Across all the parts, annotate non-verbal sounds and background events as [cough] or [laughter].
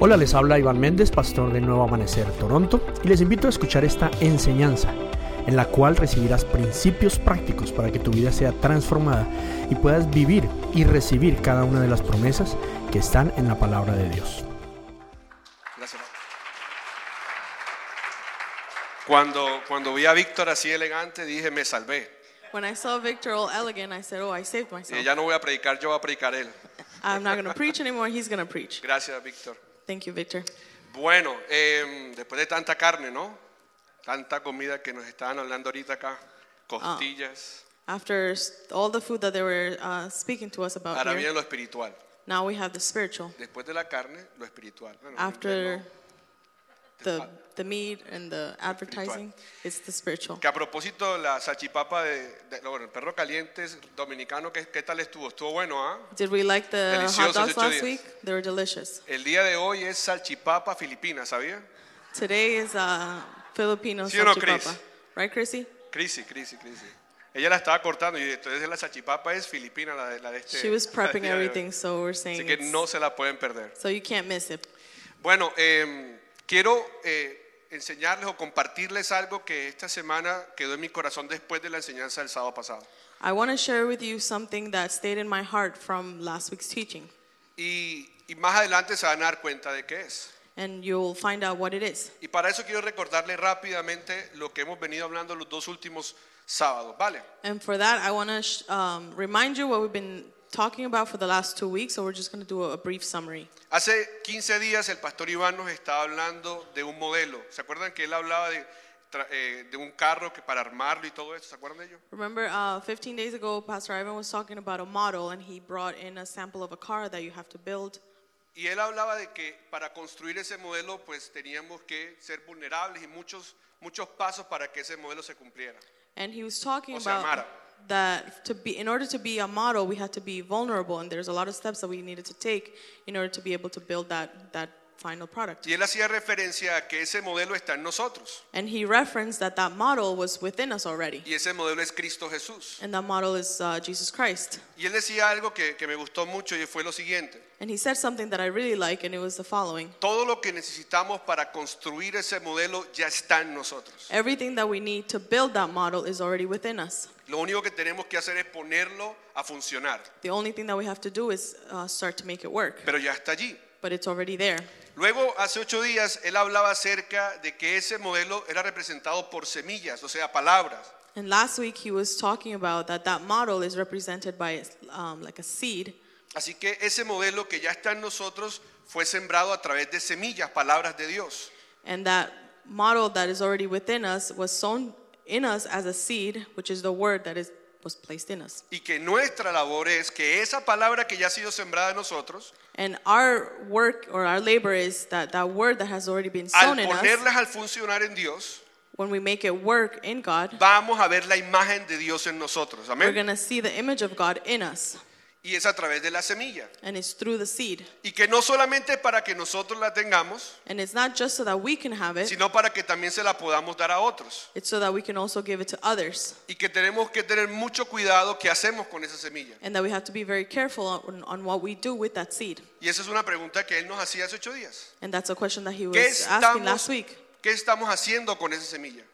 Hola, les habla Iván Méndez, pastor de Nuevo Amanecer Toronto, y les invito a escuchar esta enseñanza en la cual recibirás principios prácticos para que tu vida sea transformada y puedas vivir y recibir cada una de las promesas que están en la palabra de Dios. Gracias. Cuando, cuando vi a Víctor así elegante, dije, me salvé. When I saw Victor all elegant, I said, "Oh, I saved Y myself. ya no voy a predicar, yo voy a predicar él. I'm not going to preach anymore. He's going to preach." Gracias, Víctor. Thank you, Victor. Bueno, em, después de tanta carne, ¿no? Tanta comida que nos estaban hablando ahorita acá, costillas. After all the food that they were uh, speaking to us about Ahora here, viene lo espiritual. now we have the spiritual. Después de la carne, lo espiritual. Bueno, After no. The the meat and the advertising, it's the spiritual. Que a propósito, la salchipapa de, de- bueno, el perro caliente es dominicano, ¿qué, qué tal estuvo? Estuvo bueno, ¿ah? Did we like the Deliciosos hot dogs ocho last días. week? They were delicious. El día de hoy es salchipapa filipina, ¿sabía? Today is uh, Filipino ¿Sí o no, salchipapa. Chris? Right, Chrissy? Crisi, crisi, crisi. Ella la estaba cortando y entonces la salchipapa es filipina, la de, la de este. She was prepping [laughs] día de hoy. everything, so we're Así saying que it's, no se la pueden perder. so you can't miss it. Bueno, eh, quiero eh, enseñarles o compartirles algo que esta semana quedó en mi corazón después de la enseñanza del sábado pasado. I want to share with you something that stayed in my heart from last week's teaching, Y, y más adelante se van a dar cuenta de qué es. and you'll find out what it is. Y para eso quiero recordarles rápidamente lo que hemos venido hablando los dos últimos sábados, ¿vale? And for that, I want to um, remind you what we've been talking about for the last two weeks, so we're just going to do a, a brief summary. Hace 15 días el pastor Iván nos estaba hablando de un modelo. ¿Se acuerdan que él hablaba de, tra- eh, de un carro que para armarlo y todo eso? ¿Se acuerdan de ello? Remember, uh, 15 days ago, Pastor Ivan was talking about a model, and he brought in a sample of a car that you have to build. Y él hablaba de que para construir ese modelo pues teníamos que ser vulnerables y muchos, muchos pasos para que ese modelo se cumpliera. And he was talking O se about amara. That to be, in order to be a model, we had to be vulnerable, and there's a lot of steps that we needed to take in order to be able to build that, that final product. Y él hacía referencia a que ese modelo está en nosotros And he referenced that that model was within us already, y ese modelo es Cristo Jesús. and that model is uh, Jesus Christ. Y él decía algo que, que me gustó mucho y fue lo siguiente. And he said something that I really like, and it was the following Todo lo que necesitamos para construir ese modelo ya está en nosotros. Everything that we need to build that model is already within us. Lo único que tenemos que hacer es ponerlo a funcionar, The only thing that we have to do is uh, start to make it work, pero ya está allí. But it's already there. Luego, hace ocho días, él hablaba acerca de que ese modelo era representado por semillas, o sea, palabras. And last week he was talking about that that model is represented by um, like a seed. Así que ese modelo que ya está en nosotros fue sembrado a través de semillas, palabras de Dios. And that model that is already within us was sown in us as a seed, which is the word that is was placed in us. Y que nuestra labor es que esa palabra que ya ha sido sembrada en nosotros, And our work or our labor is that that word that has already been al sown in us, ponerlas al funcionar en Dios, when we make it work in God, vamos a ver la imagen de Dios en nosotros. we're Amén. going to see the image of God in us. Y es a través de la semilla. And it's through the seed. Y que no solamente para que nosotros la tengamos, And it's not just so that we can have it, sino para que también se la podamos dar a otros. it's so that we can also give it to others. Y que tenemos que tener mucho cuidado qué hacemos con esa semilla. And that we have to be very careful on, on what we do with that seed. Y esa es una pregunta que él nos hacía hace ocho días. And that's a question that he ¿Qué was asking last week. ¿Qué estamos haciendo con esa semilla?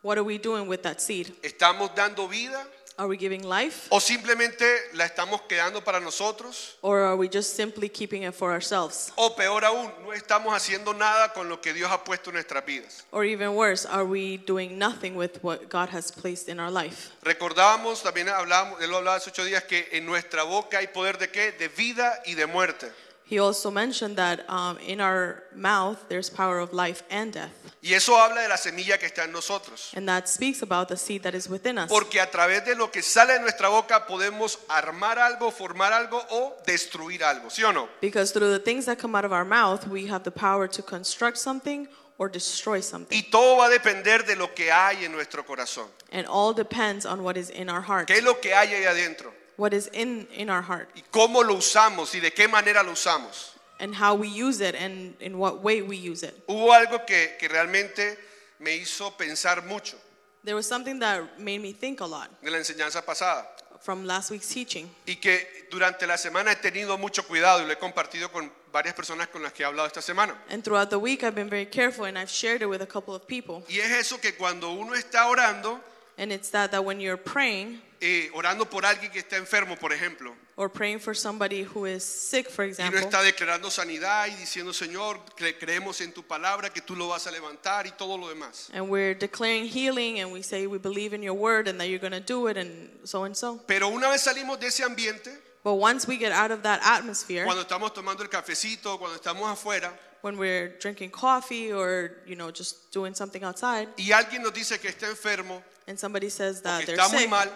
What are we doing with that seed? ¿Estamos dando vida Are we giving life? o simplemente la estamos quedando para nosotros? Or are we just simply keeping it for ourselves? O peor aún, no estamos haciendo nada con lo que Dios ha puesto en nuestras vidas. Or even worse, are we doing nothing with what God has placed in our life? Recordábamos, también hablábamos, él lo hablaba hace ocho días, que en nuestra boca hay poder de qué? De vida y de muerte. He also mentioned that um, in our mouth there's power of life and death. Y eso habla de la semilla que está en nosotros. And that speaks about the seed that is within us. Porque a través de lo que sale de nuestra boca podemos armar algo, formar algo o destruir algo, ¿sí o no? Because through the things that come out of our mouth, we have the power to construct something or destroy something. Y todo va a depender de lo que hay en nuestro corazón. And all depends on what is in our heart. ¿Qué es lo que hay ahí adentro? What is in, in our heart. Y cómo lo usamos y de qué manera lo usamos. And how we use it and in what way we use it. Hubo algo que, que realmente me hizo pensar mucho There was something that made me think a lot de la enseñanza pasada from last week's teaching. y que durante la semana he tenido mucho cuidado y lo he compartido con varias personas con las que he hablado esta semana. And throughout the week, I've been very careful and I've shared it with a couple of people. Y es eso que cuando uno está orando, And it's that, that when you're praying eh, orando por alguien que está enfermo, por ejemplo, or praying for somebody who is sick, for y uno example, está declarando sanidad y diciendo, Señor, creemos en tu palabra, que tú lo vas a levantar y todo lo demás. and we're declaring healing and we say we believe in your word and that you're going to do it and so and so. Pero una vez salimos de ese ambiente, But once we get out of that atmosphere, cuando estamos tomando el cafecito, cuando estamos afuera, when we're drinking coffee or you know just doing something outside, y alguien nos dice que está enfermo, and somebody says that que they're está muy sick mal,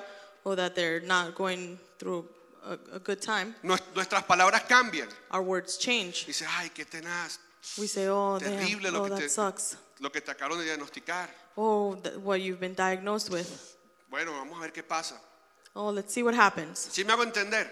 or that they're not going through a, a good time, nuestras palabras cambian. our words change. Dice, ay, qué tenaz, We say, "Oh, terrible damn, lo oh, que that te- sucks. lo que te acabaron de diagnosticar. Oh, th- what you've been diagnosed with. Bueno, vamos a ver qué pasa. Oh, let's see what happens." Si me hago entender,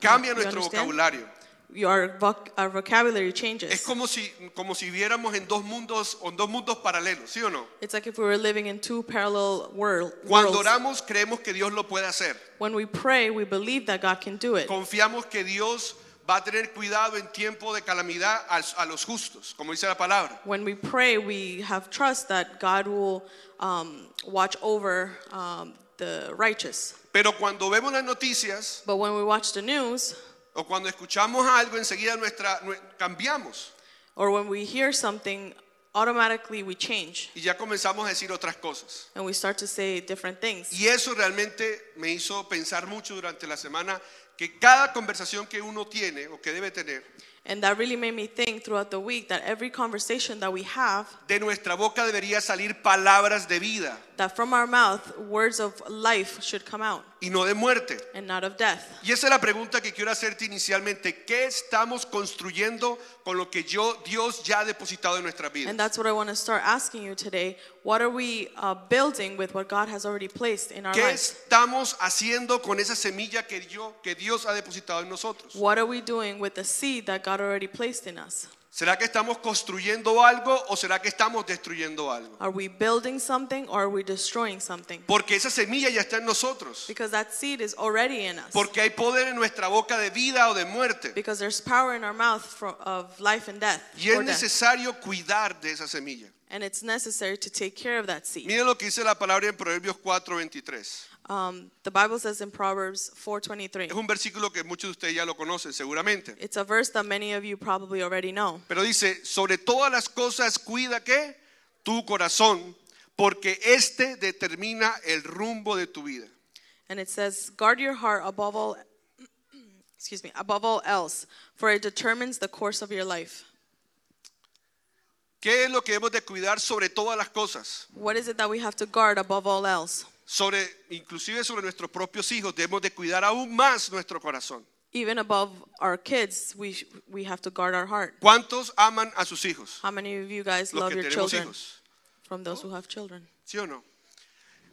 cambia you nuestro understand? vocabulario. Your, voc- our vocabulary Es changes. como si, como si viéramos en dos mundos, en dos mundos paralelos, ¿sí o no? It's like if we were living in two parallel world, Cuando worlds. oramos creemos que Dios lo puede hacer. When we pray, we believe that God can do it. Confiamos que Dios va a tener cuidado en tiempo de calamidad a, a los justos, como dice la palabra. When we pray, we have trust that God will um, watch over um, the righteous. Pero cuando vemos las noticias But when we watch the news, o cuando escuchamos algo, enseguida nuestra, nue- cambiamos or when we hear something, automatically we change y ya comenzamos a decir otras cosas. and we start to say different things. Y eso realmente me hizo pensar mucho durante la semana que cada conversación que uno tiene o que debe tener, And that really made me think throughout the week that every conversation that we have, de nuestra boca debería salir palabras de vida that from our mouth, words of life should come out y no de muerte. and not of death. Y esa es la pregunta que quiero hacerte inicialmente. ¿Qué estamos construyendo con lo que yo, Dios ya ha depositado en nuestras vidas? And that's what I want to start asking you today. What are we uh, building with what God has already placed in our ¿Qué lives? estamos haciendo con esa semilla que, yo, que Dios ha depositado en nosotros? What are we doing with the seed that God already placed in us? ¿Será que estamos construyendo algo o será que estamos destruyendo algo? Are we building something or are we destroying something? Porque esa semilla ya está en nosotros. Because that seed is already in us. Porque hay poder en nuestra boca de vida o de muerte. Because there's power in our mouth for, of life and death. Y es or death. necesario cuidar de esa semilla. And it's necessary to take care of that seed. Miren lo que dice la palabra en Proverbios 4:23. Um, the Bible says in Proverbs 4:23. Es un versículo que muchos de ustedes ya lo conocen seguramente. It's a verse that many of you probably already know. Pero dice, sobre todas las cosas cuida que tu corazón, porque este determina el rumbo de tu vida. And it says, guard your heart above all [clears throat] excuse me, above all else, for it determines the course of your life. ¿Qué es lo que hemos de cuidar sobre todas las cosas? What is it that we have to guard above all else? Sobre inclusive sobre nuestros propios hijos debemos de cuidar aún más nuestro corazón. Even above our kids, we we have to guard our heart. ¿Cuántos aman a sus hijos? How many of you guys Los love que your tenemos children hijos, from those who have children? ¿sí o no?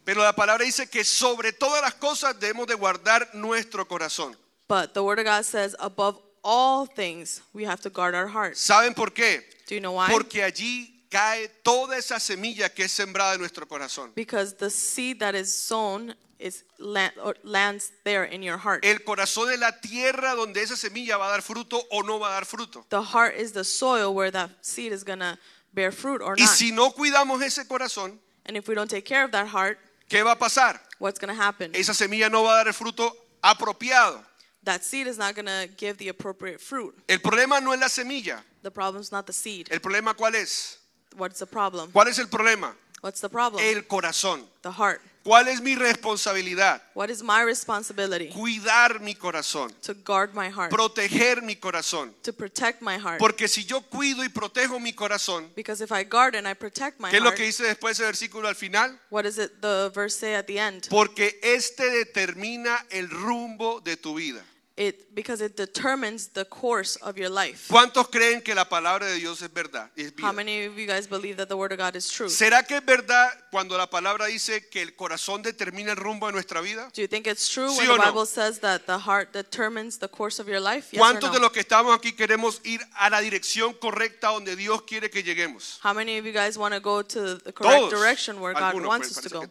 Pero la palabra dice que sobre todas las cosas debemos de guardar nuestro corazón. But the word of God says above all things, we have to guard our hearts. ¿Saben por qué? Do you know why? Porque allí cae toda esa semilla que es sembrada en nuestro corazón. Because the seed that is sown is land, or lands there in your heart. El corazón es la tierra donde esa semilla va a dar fruto o no va a dar fruto. The heart is the soil where that seed is gonna bear fruit or Y not. si no cuidamos ese corazón, And if we don't take care of that heart, ¿qué va a pasar? what's gonna happen? Esa semilla no va a dar el fruto apropiado. That seed is not give the appropriate fruit. El problema no es la semilla. The problem's not the seed. El problema cuál es? What's the problem? ¿Cuál es el problema? What's the problem? El corazón. The heart. ¿Cuál es mi responsabilidad? What is my responsibility? Cuidar mi corazón, To guard my heart. proteger mi corazón. To protect my heart. Porque si yo cuido y protejo mi corazón, Because if I guard and I protect my ¿qué es lo heart, que dice después ese versículo al final? what does it the verse say at the end? Porque este determina el rumbo de tu vida. It because it determines the course of your life. ¿Cuántos creen que la palabra de Dios es verdad? Es vida? How many of you guys believe that the word of God is true? ¿Será que es verdad cuando la palabra dice que el corazón determina el rumbo de nuestra vida? Do you think it's true ¿Sí when the no? Bible says that the heart determines the course of your life? Yes ¿Cuántos no? de los que estamos aquí queremos ir a la dirección correcta donde Dios quiere que lleguemos? How many of you guys want to go to the correct Todos. direction where God Algunos, wants us to go?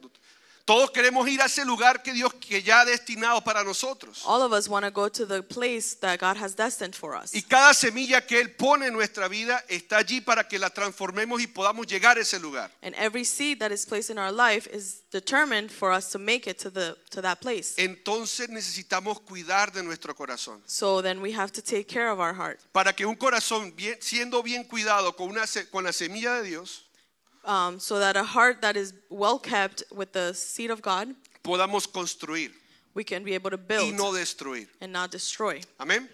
Todos queremos ir a ese lugar que Dios que ya ha destinado para nosotros. All of us want to go to the place that God has destined for us. Y cada semilla que Él pone en nuestra vida está allí para que la transformemos y podamos llegar a ese lugar. And every seed that is placed in our life is determined for us to make it to the to that place. Entonces necesitamos cuidar de nuestro corazón. So then we have to take care of our heart. Para que un corazón bien- siendo bien cuidado con, una, con la semilla de Dios, Um, so that a heart that is well kept with the seed of God, podamos construir we can be able to y build no destruir. and not destroy. Amén.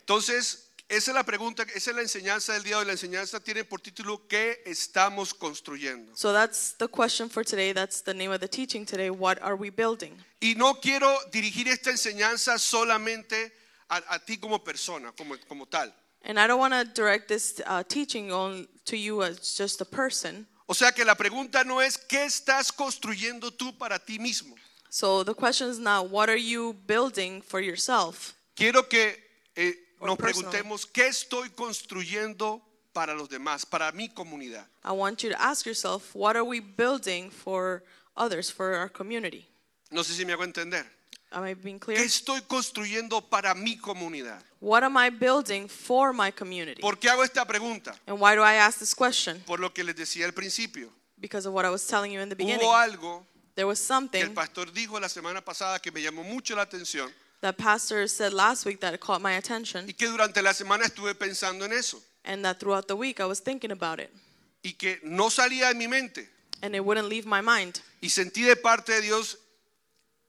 Entonces, esa es la pregunta, esa es la enseñanza del día de hoy. La enseñanza tiene por título ¿Qué estamos construyendo? So that's the question for today. That's the name of the teaching today. What are we building? Y no quiero dirigir esta enseñanza solamente a, a ti como persona, como, como tal. And I don't want to direct this uh, teaching on to you as just a person. O sea que la pregunta no es ¿qué estás construyendo tú para ti mismo? So the question is not what are you building for yourself? Quiero que eh, nos personal. preguntemos ¿qué estoy construyendo para los demás, para mi comunidad? I want you to ask yourself what are we building for others, for our community? No sé si me hago entender. Am I being ¿Qué clear? estoy construyendo para mi comunidad? What am I building for my community? ¿Por qué hago esta pregunta? And why do I ask this question? Por lo que les decía al principio. Because of what I was telling you in the beginning. Hubo algo There was que el something pastor dijo la semana pasada que me llamó mucho la atención that pastor said last week that caught my attention y que durante la semana estuve pensando en eso and that throughout the week I was thinking about it y que no salía de mi mente and it wouldn't leave my mind. y sentí de parte de Dios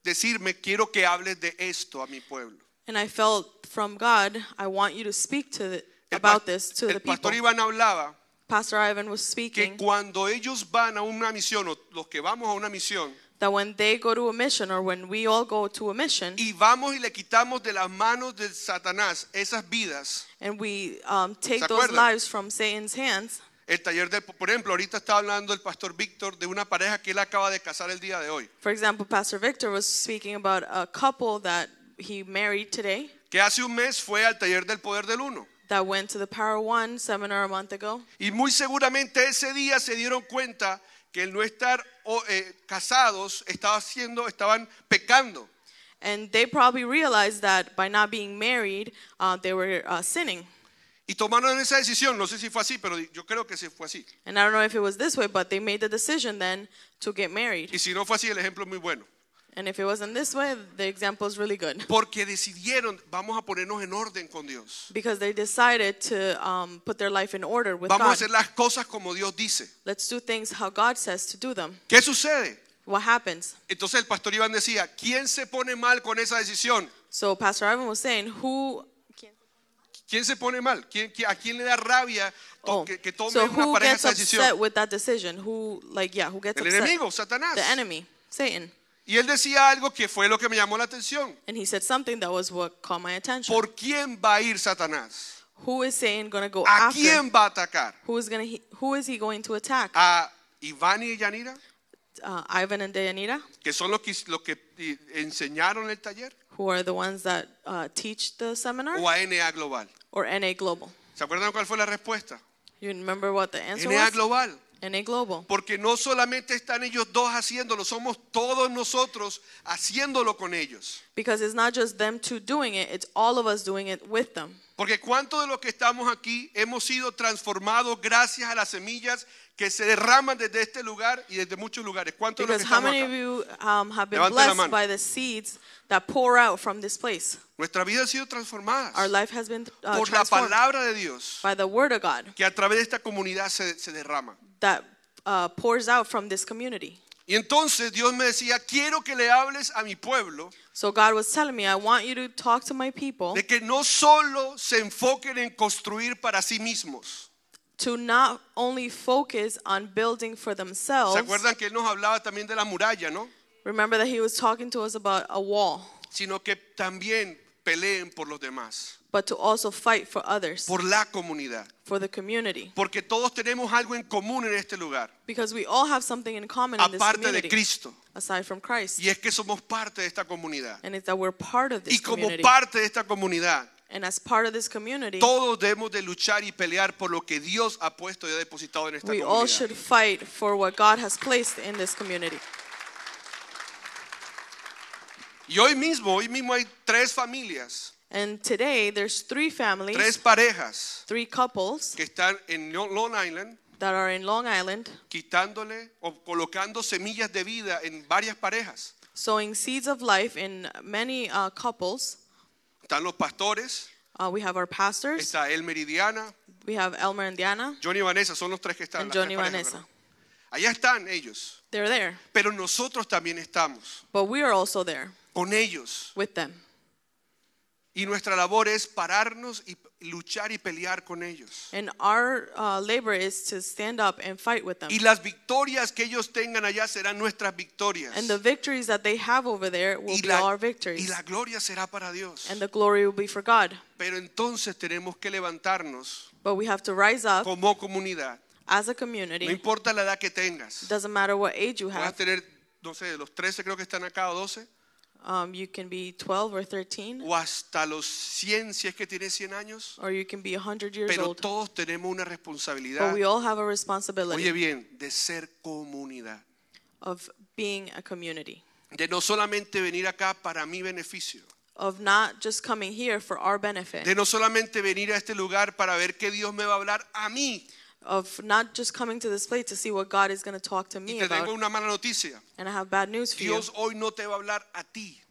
decirme quiero que hables de esto a mi pueblo. And I felt from God, I want you to speak to the, El, about this to el the people. pastor Iván hablaba Pastor Ivan was que speaking cuando ellos van a una misión o los que vamos a una misión that when they go to a mission or when we all go to a mission y vamos y le quitamos de las manos de Satanás esas vidas and we um, take ¿Se those acuerdan? lives from Satan's hands, El taller de, por ejemplo, ahorita está hablando el pastor Víctor de una pareja que él acaba de casar el día de hoy, for example, Pastor Victor was speaking about a couple that he married today que hace un mes fue al taller del poder del uno. that went to the Power One seminar a month ago. Y muy seguramente ese día se dieron cuenta que el no estar o, eh, casados estaba haciendo, estaban pecando. And they probably realized that by not being married, uh, they were uh, sinning. Y tomaron esa decisión, no sé si fue así, pero yo creo que sí fue así. And I don't know if it was this way, but they made the decision then to get married. Y si no fue así, el ejemplo es muy bueno. And if it wasn't this way, the example is really good. [laughs] Porque decidieron, vamos a ponernos en orden con Dios. Because they decided to um, put their life in order with Vamos a God. hacer las cosas como Dios dice. Let's do things how God says to do them. ¿Qué sucede? What happens? Entonces el pastor Iván decía, ¿quién se pone mal con esa decisión? So Pastor Ivan was saying, who ¿Quién se pone mal? ¿Quién, qui- ¿A quién le da rabia oh, que, que tome so una pareja esa upset decisión? with that decision? Who like yeah, who gets El upset? enemigo, Satanás. The enemy, Satan. Y él decía algo que fue lo que me llamó la atención. And he said something that was what caught my attention. ¿Por quién va a ir Satanás? who is Satan going to go ¿A after? quién va a atacar? Who is to who is he going to attack? ¿A Iván y Yanira? Uh, Ivan and Deyanira, Que son los que, los que enseñaron el taller. who are the ones that uh, teach the seminar, ¿O a NA Global? Or NA Global? ¿Se acuerdan cuál fue la respuesta? You remember what the answer NA was? Global. NA Global. Porque no solamente están ellos dos haciéndolo, somos todos nosotros haciéndolo con ellos. Because it's not just them two doing it, it's all of us doing it with them. Porque cuántos de los que estamos aquí hemos sido transformados gracias a las semillas que se derraman desde este lugar y desde muchos lugares. ¿Cuántos de los Because que how estamos many of you um, have been la blessed mano. by the seeds that pour out from this place? Nuestra vida ha sido transformada Our life has been uh, por la transformed palabra de Dios by the Word of God que a través de esta comunidad se, se derrama. that uh, pours out from this community. Y entonces Dios me decía, quiero que le hables a mi pueblo So God was telling me, I want you to talk to my people de que no solo se enfoquen en construir para sí mismos. to not only focus on building for themselves. ¿Se acuerdan que Él nos hablaba también de la muralla, no? Remember that he was talking to us about a wall, Sino que también peleen por los demás, but to also fight for others, por la comunidad. for the community. Porque todos tenemos algo en común en este lugar, Because we all have something in common in this aparte de community, Cristo. aside from Christ. Y es que somos parte de esta comunidad. And it's that we're part of Y this como community. parte de esta comunidad, And as part of this community, todos debemos de luchar y pelear por lo que Dios ha puesto y ha depositado en esta we all comunidad. should fight for what God has placed in this community. Y hoy mismo, hoy mismo hay tres familias, And today there's three families, tres parejas three couples que están en Long Island that are in Long Island quitándole o colocando semillas de vida en varias parejas. sowing seeds of life in many uh, couples. Están los pastores, Uh, we have our pastors, está El Meridiana, we have Elmer and Diana, Johnny y Vanessa, son los tres que están. and las tres Johnny parejas, Vanessa. ¿verdad? Allá están ellos, They're there, pero nosotros también estamos but we are also there con ellos. with them. Y nuestra labor es pararnos y luchar y pelear con ellos. And our uh, labor is to stand up and fight with them. Y las victorias que ellos tengan allá serán nuestras victorias. And the victories that they have over there will Y be la, our y victories. la gloria será para Dios. And the glory will be for God. Pero entonces tenemos que levantarnos But we have to rise up como comunidad. as a No community. importa la edad que tengas. Doesn't matter what age you Puedes have. tener, no sé, los 13 creo que están acá o 12. Um, you can be 12 or 13, O hasta los 100 si es que tienes 100 años. or you can be 100 years Pero old. todos tenemos una But responsabilidad. we all have a Oye responsibility bien, de ser comunidad. of being a community, De no solamente venir acá para mi beneficio. of not just coming here for our benefit, De no solamente venir a este lugar para ver qué Dios me va a hablar a mí. Of not just coming to this place to see what God is going to talk to Y me te tengo about. una mala noticia. And I have bad news for you. Hoy no te va a hablar a ti.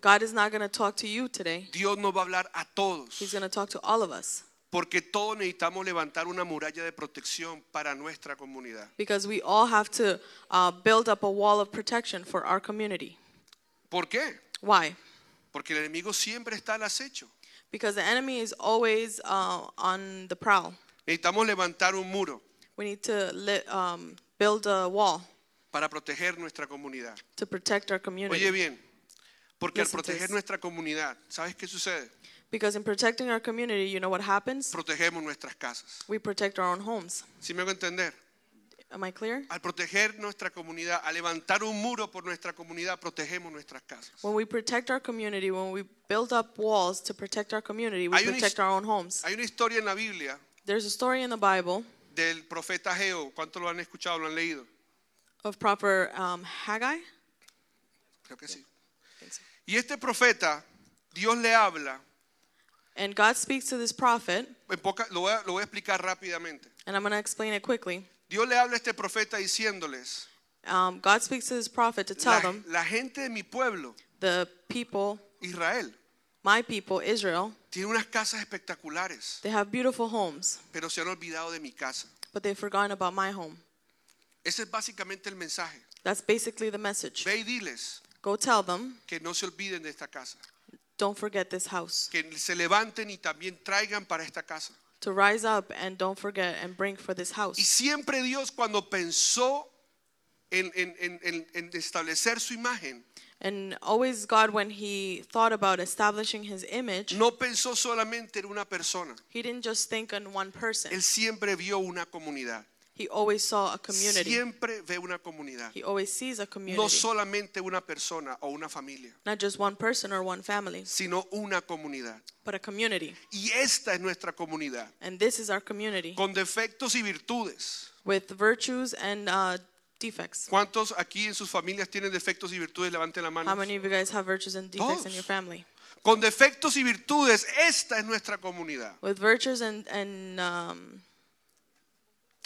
God is not going to talk to you today. Dios nos va a hablar a todos. He's going to talk to all of us Porque todos necesitamos levantar una muralla de protección para nuestra comunidad. because we all have to uh, build up a wall of protection for our community. ¿Por qué? Why? Porque el enemigo siempre está al acecho. Because the enemy is always uh, on the prowl. Necesitamos levantar un muro We need to li- um, build a wall para proteger nuestra comunidad. to protect our community. Oye bien, porque al Listen to proteger this. nuestra comunidad, ¿sabes qué sucede? Because in protecting our community, you know what happens? Protegemos nuestras casas. We protect our own homes. ¿Sí me hago entender? Am I clear? Al proteger nuestra comunidad, al levantar un muro por nuestra comunidad, protegemos nuestras casas. When we protect our community, when we build up walls to protect our community, we Hay una protect our own homes. Hay una historia en la Biblia There's a story in the Bible del profeta Geo. ¿Cuántos lo han escuchado, lo han leído? of proper um, Haggai. Creo que sí. Y este profeta, Dios le habla, And God speaks to this prophet, en poca- lo, voy a, lo voy a explicar rápidamente. and I'm going to explain it quickly. Dios le habla a este profeta diciéndoles, Um, God speaks to this prophet to tell la, them, la gente de mi pueblo, the people, Israel, my people, Israel, tiene unas casas espectaculares, they have beautiful homes, pero se han olvidado de mi casa. but they've forgotten about my home. Ese es básicamente el mensaje. That's basically the message. Ve y diles Go tell them, que no se olviden de esta casa, don't forget this house. que se levanten y también traigan para esta casa. To rise up and don't forget and bring for this Y house. siempre Dios cuando pensó en, en- en- en- en establecer su imagen, And always God, when He thought about establishing His image, no pensó solamente en una persona. He didn't just think on one person. Él siempre vio una comunidad. He always saw a community. Siempre ve una comunidad. He always sees a community. No solamente una persona o una familia, Not just one person or one family, sino una comunidad. but a community. Y esta es nuestra comunidad, And this is our community con defectos y virtudes. with virtues and uh, defects. ¿Cuántos aquí en sus familias tienen defectos y virtudes? Levanten la How mano. many of you guys have virtues and defects in your family? Con defectos y virtudes, esta es nuestra comunidad. With virtues and, and um,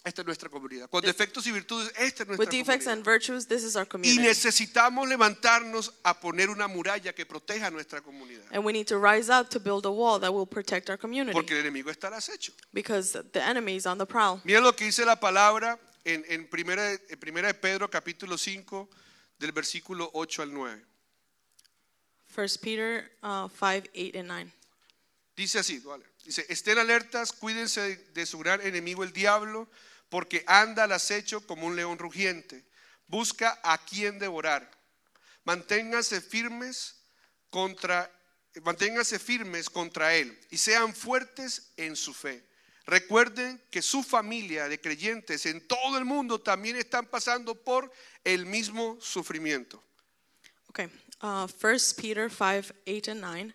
Esta es nuestra comunidad. Con defectos y virtudes, esta es nuestra with defects and comunidad. virtues, this is our Y community. necesitamos levantarnos a poner una muralla que proteja nuestra comunidad. And we need to rise up to build a wall that will protect our community Porque el enemigo está al acecho. because the enemy is on the prowl. Mira lo que dice la palabra en, en, primera, en primera de Pedro capítulo 5 del versículo 8 al 9. First Peter uh, 5, 8, and 9. Dice así, vale. Dice, estén alertas, cuídense de, de su gran enemigo el diablo, porque anda al acecho como un león rugiente. Busca a quien devorar. Manténganse firmes contra manténganse firmes contra él y sean fuertes en su fe. Recuerden que su familia de creyentes en todo el mundo también están pasando por el mismo sufrimiento. Okay. Uh, 1 Peter 5, 8, and 9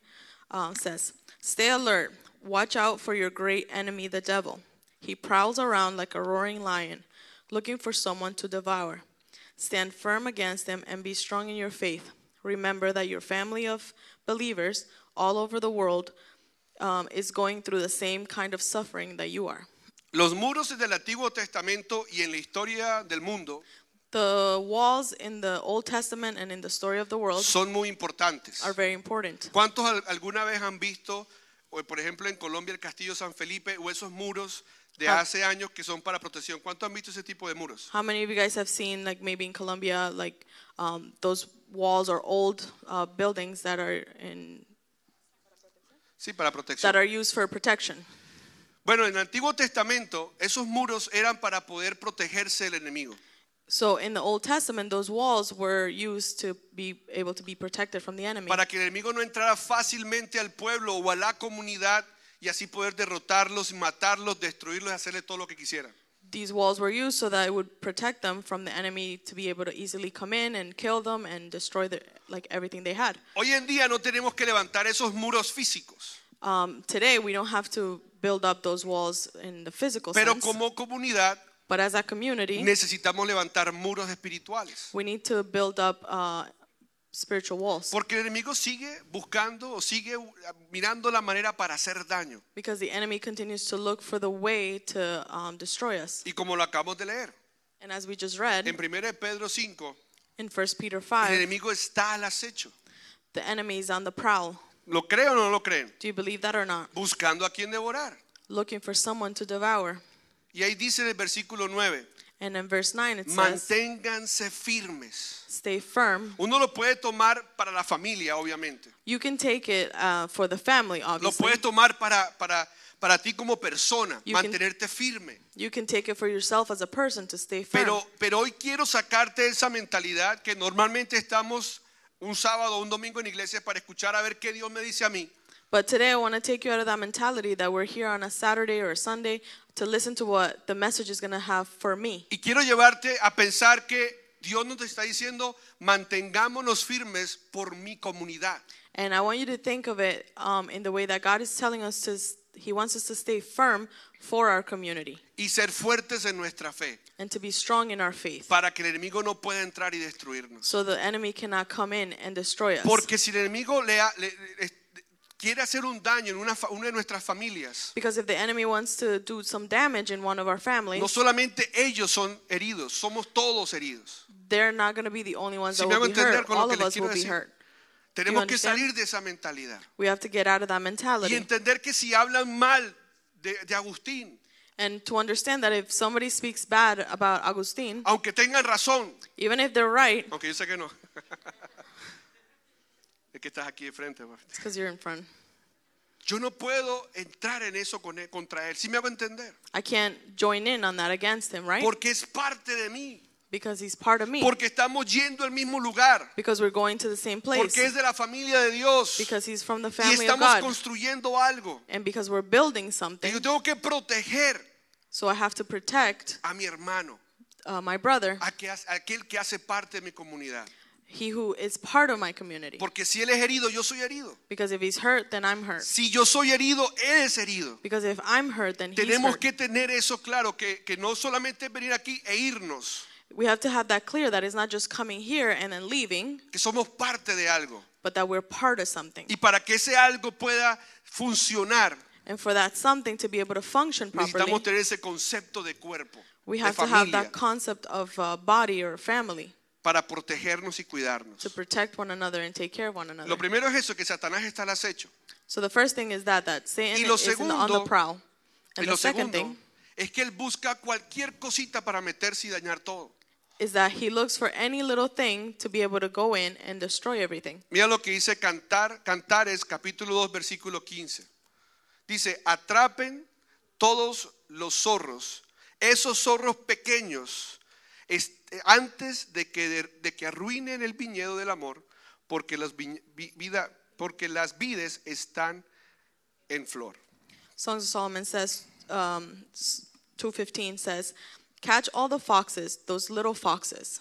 uh, says, Stay alert. Watch out for your great enemy, the devil. He prowls around like a roaring lion, looking for someone to devour. Stand firm against him and be strong in your faith. remember that your family of believers all over the world um, is going through the same kind of suffering that you are. Los muros del Antiguo Testamento y en la historia del mundo The walls in the Old Testament and in the story of the world son muy importantes. are very important. ¿Cuántos al- alguna vez han visto, o por ejemplo en Colombia, el Castillo San Felipe o esos muros de Ah. hace años que son para protección? ¿Cuántos han visto ese tipo de muros? How many of you guys have seen, like maybe in Colombia, like um, those walls or old uh, buildings that are in Sí, para protección. that are used for protection? Bueno, en el Antiguo Testamento esos muros eran para poder protegerse del enemigo. So in the Old Testament, those walls were used to be able to be protected from the enemy, Para que el enemigo no entrara fácilmente al pueblo o a la comunidad y así poder derrotarlos, matarlos, destruirlos y hacerle todo lo que quisieran. These walls were used so that it would protect them from the enemy to be able to easily come in and kill them and destroy the, like everything they had. Hoy en día no tenemos que levantar esos muros físicos, Um, today, we don't have to build up those walls in the physical pero sense, como comunidad but as a community, necesitamos levantar muros espirituales. we need to build up uh, spiritual walls Porque el enemigo sigue buscando o sigue mirando la manera para hacer daño. because the enemy continues to look for the way to um, destroy us. Y como lo acabamos de leer, And as we just read en 1 Pedro 5, in 1 Peter el 5, enemigo está al acecho. the enemy is on the prowl. ¿Lo creen o no lo creen? Do you believe that or not? Buscando a quien devorar. Looking for someone to devour. Y ahí dice en el versículo 9, And in verse 9 it says, manténganse firmes. Stay firm. Uno lo puede tomar para la familia, obviamente. You can take it uh, for the family, Lo obviously. puedes tomar para, para, para ti como persona, You can- mantenerte firme. You can take it for yourself as a person to stay firm. Pero, pero hoy quiero sacarte esa mentalidad que normalmente estamos un sábado o un domingo en iglesia para escuchar a ver qué Dios me dice a mí. But today I want to take you out of that mentality that we're here on a Saturday or a Sunday to listen to what the message is going to have for me. Y quiero llevarte a pensar que Dios nos está diciendo, mantengámonos firmes por mi comunidad. And I want you to think of it um, in the way that God is telling us to, He wants us to stay firm for our community y ser fuertes en nuestra fe and to be strong in our faith para que el enemigo no pueda entrar y destruirnos. so the enemy cannot come in and destroy us. Porque si el enemigo le, le- le- quiere hacer un daño en una, una de nuestras familias, Because if the enemy wants to do some damage in one of our families, no solamente ellos son heridos, somos todos heridos. they're not going to be the only ones Si that me hago be entender hurt. con lo All que of les us quiero will be decir. hurt. Tenemos que understand? salir de esa mentalidad We have to get out of that y mentality entender que si hablan mal de, de Agustín, and to understand that if somebody speaks bad about Agustin, aunque tengan razón, even if they're right, aunque yo sé que no, [laughs] es que estás aquí de frente. it's because you're in front. Yo no puedo entrar en eso con él- contra él, si me hago entender, I can't join in on that against him, right? porque es parte de mí, Because he's part of me. porque estamos yendo al mismo lugar, Because we're going to the same place. porque es de la familia de Dios Because he's from the y family of estamos God. construyendo algo. And because we're building Y something, yo tengo que proteger so I have to protect a mi hermano, uh, my brother, aquel que hace parte de mi comunidad. He who is part of my community. Porque si él es herido, yo soy herido. Because if he's hurt, then I'm hurt. Si yo soy herido, él es herido. Because if I'm hurt, then he's Tenemos hurt. que tener eso claro, que, que no solamente venir aquí e irnos, We have to have that clear that it's not just coming here and then leaving, que somos parte de algo. but that we're part of something. Y para que ese algo pueda funcionar, And for that something to be able to function properly, necesitamos tener ese concepto de cuerpo, we de have to have familia, that concept of uh, body or family para protegernos y cuidarnos. to protect one another and take care of one another. Lo primero es eso, que Satanás está al acecho. So the first thing is that that Satan Y lo is in the, on the segundo- prowl. Y And lo the second segundo thing es que él busca cualquier cosita para meterse y dañar todo. is that he looks for any little thing to be able to go in and destroy everything. Mira lo que dice Cantar, Cantares capítulo 2 versículo 15. Dice, atrapen todos los zorros, esos zorros pequeños, antes de que, de, de que arruinen el viñedo del amor, porque las, vi- vida, porque las vides están en flor. Songs of Solomon says, um, 215 says, Catch all the foxes, those little foxes,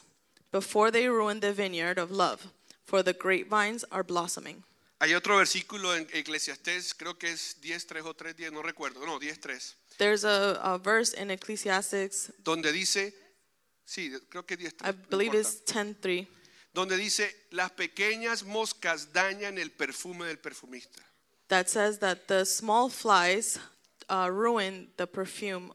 before they ruin the vineyard of love, for the grapevines are blossoming. Hay otro versículo en Eclesiastés, creo que es 10.3 o 3.10, no recuerdo, no, 10.3, There's a, a verse in Ecclesiastics, donde dice, sí, creo que 10.3. I no believe importa. it's 10.3. donde dice, las pequeñas moscas dañan el perfume del perfumista. that says that the small flies uh, ruin the perfume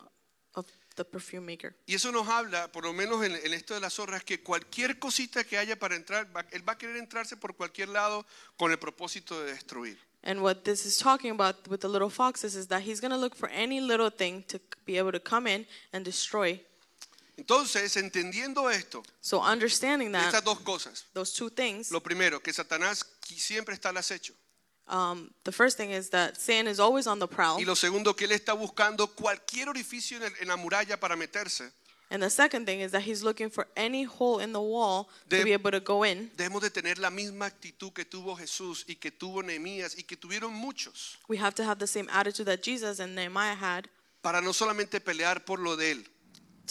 of the perfume maker. Y eso nos habla, por lo menos en, en esto de las zorras, que cualquier cosita que haya para entrar, va- él va a querer entrarse por cualquier lado con el propósito de destruir. And what this is talking about with the little foxes is that he's going to look for any little thing to be able to come in and destroy. Entonces, entendiendo esto, So understanding that estas dos cosas. those two things, Lo primero, que Satanás siempre está al acecho. um, the first thing is that Satan is always on the prowl, Y lo segundo, que él está buscando cualquier orificio en, el- en la muralla para meterse. and the second thing is that he's looking for any hole in the wall De- to be able to go in. Debemos de tener la misma actitud que tuvo Jesús y que tuvo Nehemías y que tuvieron muchos We have to have the same attitude that Jesus and Nehemiah had para no solamente pelear por lo de él,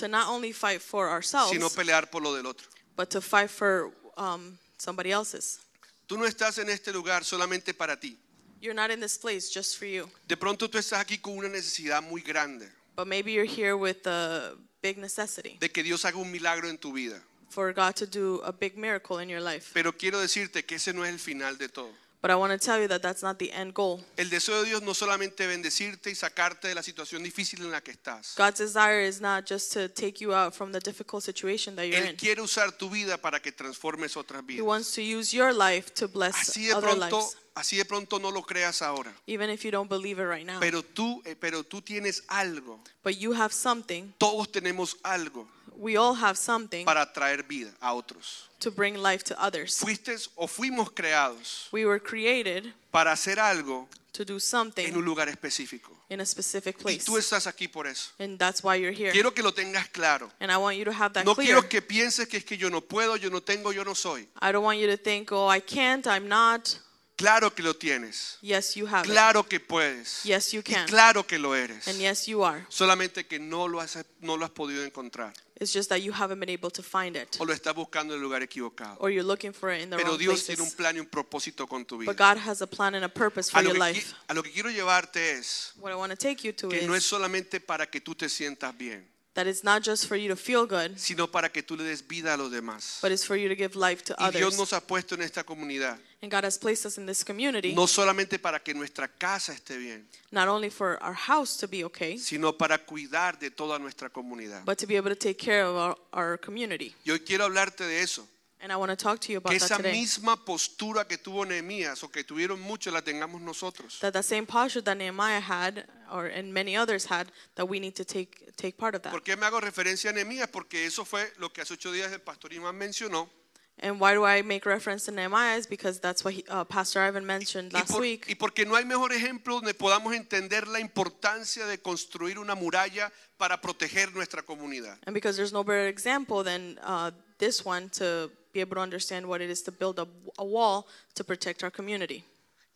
to not only fight for ourselves, sino pelear por lo del otro. but to fight for um, somebody else's. Tú no estás en este lugar solamente para ti. You're not in this place just for you, De pronto tú estás aquí con una necesidad muy grande but maybe you're here with a big necessity de que Dios haga un milagro en tu vida. for God to do a big miracle in your life. Pero quiero decirte que ese no es el final de todo. But I want to tell you that that's not the end goal. El deseo de Dios no solamente bendecirte y sacarte de la situación difícil en la que estás. God's desire is not just to take you out from the difficult situation that you're Él in. quiere usar tu vida para que transformes otras He vidas. wants to use your life to bless Así de other pronto, lives, así de pronto no lo creas ahora. even if you don't believe it right now. Pero tú, eh, pero tú tienes algo. But you have something. Todos tenemos algo We all have something para traer vida a otros. to bring life to others. Fuiste o fuimos creados We were created para hacer algo to do en un something lugar específico. in a specific Y place. tú estás aquí por eso. And that's why you're here. Quiero que lo tengas claro. And I want you to have that No clear. quiero que pienses que es que yo no puedo, yo no tengo, yo no soy. I don't want you to think, oh, I can't, I'm not. Claro que lo tienes. Yes, you have it. Claro que puedes. Yes, you Y can. claro que lo eres. And yes, you are. Solamente que no lo has, no lo has podido encontrar. It's just that you haven't been able to find it. O lo estás buscando en el lugar equivocado. Or you're looking for it in the Pero wrong Dios tiene un places. plan y un propósito con tu vida. But God has a plan and a purpose for A your life. a lo que quiero llevarte es What I want to take you to que no es is solamente para que tú te sientas bien, that it's not just for you to feel good, sino para que tú le des vida a los demás. but it's for you to give life to Y Dios others. nos ha puesto en esta comunidad, And God has placed us in this community, no solamente para que nuestra casa esté bien, not only for our house to be okay, sino para cuidar de toda nuestra comunidad. but to be able to take care of our, our community. Y hoy quiero hablarte de eso, And I want to talk to you about que that esa today. misma postura que tuvo Nehemías o que tuvieron muchos la tengamos nosotros. That the same posture that Nehemiah had, or and many others had, that we need to take take part of that. ¿Por qué me hago referencia a Nehemías? Porque eso fue lo que hace ocho días el pastor Iván mencionó. And why do I make reference to Nehemiah? Is because that's what he, uh, Pastor Ivan mentioned Y, last por- week. y porque no hay mejor ejemplo donde podamos entender la importancia de construir una muralla para proteger nuestra comunidad. And because there's no better example than uh, this one to be able to understand what it is to build a, a wall to protect our community.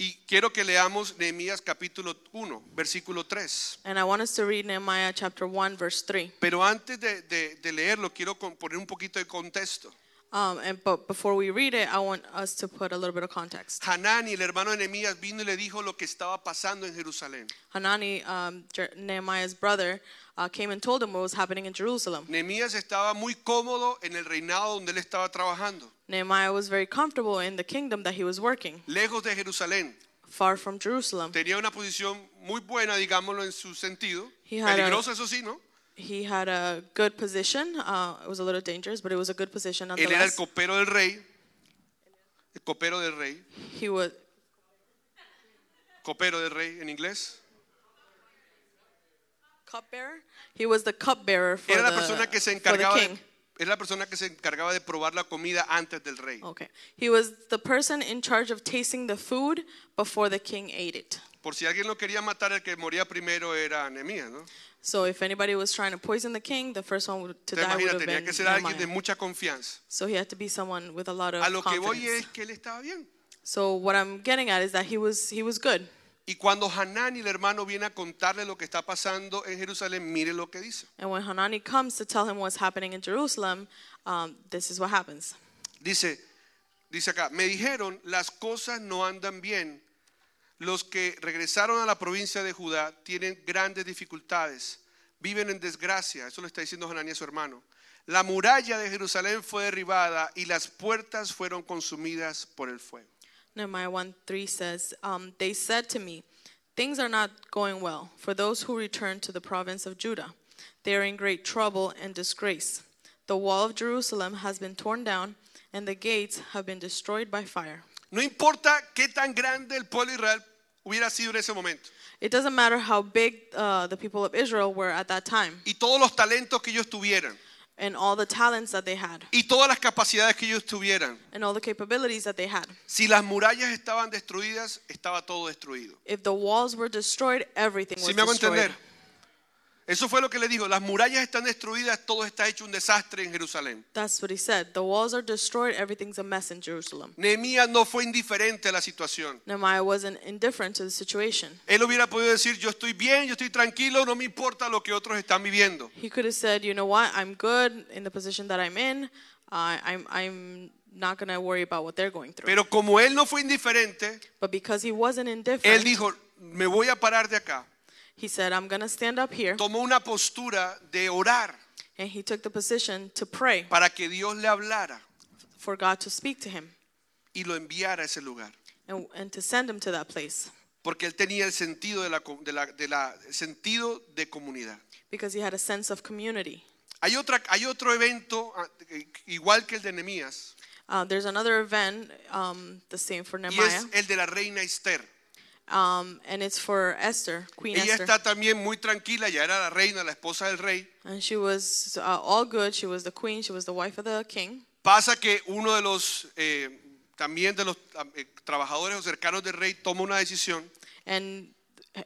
Y quiero que leamos Nehemías capítulo 1, versículo 3. And I want us to read Nehemiah chapter 1, verse 3. Pero antes de, de- de leerlo, quiero con- poner un poquito de contexto. Um, and but before we read it, I want us to put a little bit of context. Hanani, el hermano de Nehemías, vino y le dijo lo que estaba pasando en Jerusalén. Hanani, um, Jer- Nehemiah's brother, uh, came and told him what was happening in Jerusalem. Nehemías estaba muy cómodo en el reinado donde él estaba trabajando, Nehemiah was very comfortable in the kingdom that he was working, lejos de Jerusalén. far from Jerusalem. Tenía una posición muy buena, digámoslo en su sentido. He had a- Peligrosa, eso sí, ¿no? He had a good position. Uh, it was a little dangerous, but it was a good position Él era el nonetheless. copero del rey. El copero del rey. He was Copero del rey en inglés. Cupbearer. He was the cupbearer for Era la the, persona que se for the encargaba king. de, era la persona que se encargaba de probar la comida antes del rey. Okay. He was the person in charge of tasting the food before the king ate it. Por si alguien lo quería matar, el que moría primero era Nehemías, ¿no? So if anybody was trying to poison the king, the first one would- to Te die would have tenía been que ser alguien de Nehemiah. mucha confianza. So he had to be someone with a lot of A lo que voy confidence. es que él estaba bien. So what I'm getting at is that he was he was good. Y cuando Hanani, el hermano, viene a contarle lo que está pasando en Jerusalén, mire lo que dice. And when Hanani comes to tell him what's happening in Jerusalem, um, this is what happens. Dice, dice acá, me dijeron, las cosas no andan bien. Los que regresaron a la provincia de Judá tienen grandes dificultades. viven en desgracia. Eso lo está diciendo Hananiah su hermano. La muralla de Jerusalén fue derribada y las puertas fueron consumidas por el fuego. Nehemiah 1 3 says, um, They said to me, Things are not going well for those who return to the province of Judah. They are in great trouble and disgrace. The wall of Jerusalem has been torn down, and the gates have been destroyed by fire. No importa qué tan grande el pueblo de Israel hubiera sido en ese momento It doesn't matter how big uh, the people of Israel were at that time y todos los talentos que ellos tuvieran and all the talents that they had y todas las capacidades que ellos tuvieran. and all the capabilities that they had. Si las murallas estaban destruidas, estaba todo destruido. If the walls were destroyed, everything was ¿Sí me hago destroyed. entender? Eso fue lo que le dijo. Las murallas están destruidas, todo está hecho un desastre en Jerusalén. That's what he said. The walls are destroyed, everything's a mess in Jerusalem. Nehemías no fue indiferente a la situación. Nehemiah wasn't indifferent to the situation. Él hubiera podido decir, yo estoy bien, yo estoy tranquilo, no me importa lo que otros están viviendo. He could have said, you know what, I'm good in the position that I'm in. Uh, I'm, I'm not going to worry about what they're going through. Pero como él no fue indiferente, but because he wasn't él indifferent, dijo, me voy a parar de acá. He said, I'm going to stand up here. Tomó una postura de orar And he took the position to pray para que Dios le hablara for God to speak to him y lo enviara a ese lugar. and, and to send him to that place Porque él tenía el sentido de la, co- de la- de la- sentido de comunidad. because he had a sense of community. Hay, otra, hay otro evento ah, eh, igual que el de Nehemías Uh, there's another event, um, the same for y es el de la reina Esther. Um, and it's for Esther, Queen Ella Esther. está también muy tranquila, ya era la reina, la esposa del rey. And she was uh, all good. She was the queen. She was the wife of the king. Pasa que uno de los, eh, también de los eh, trabajadores o cercanos del rey toma una decisión And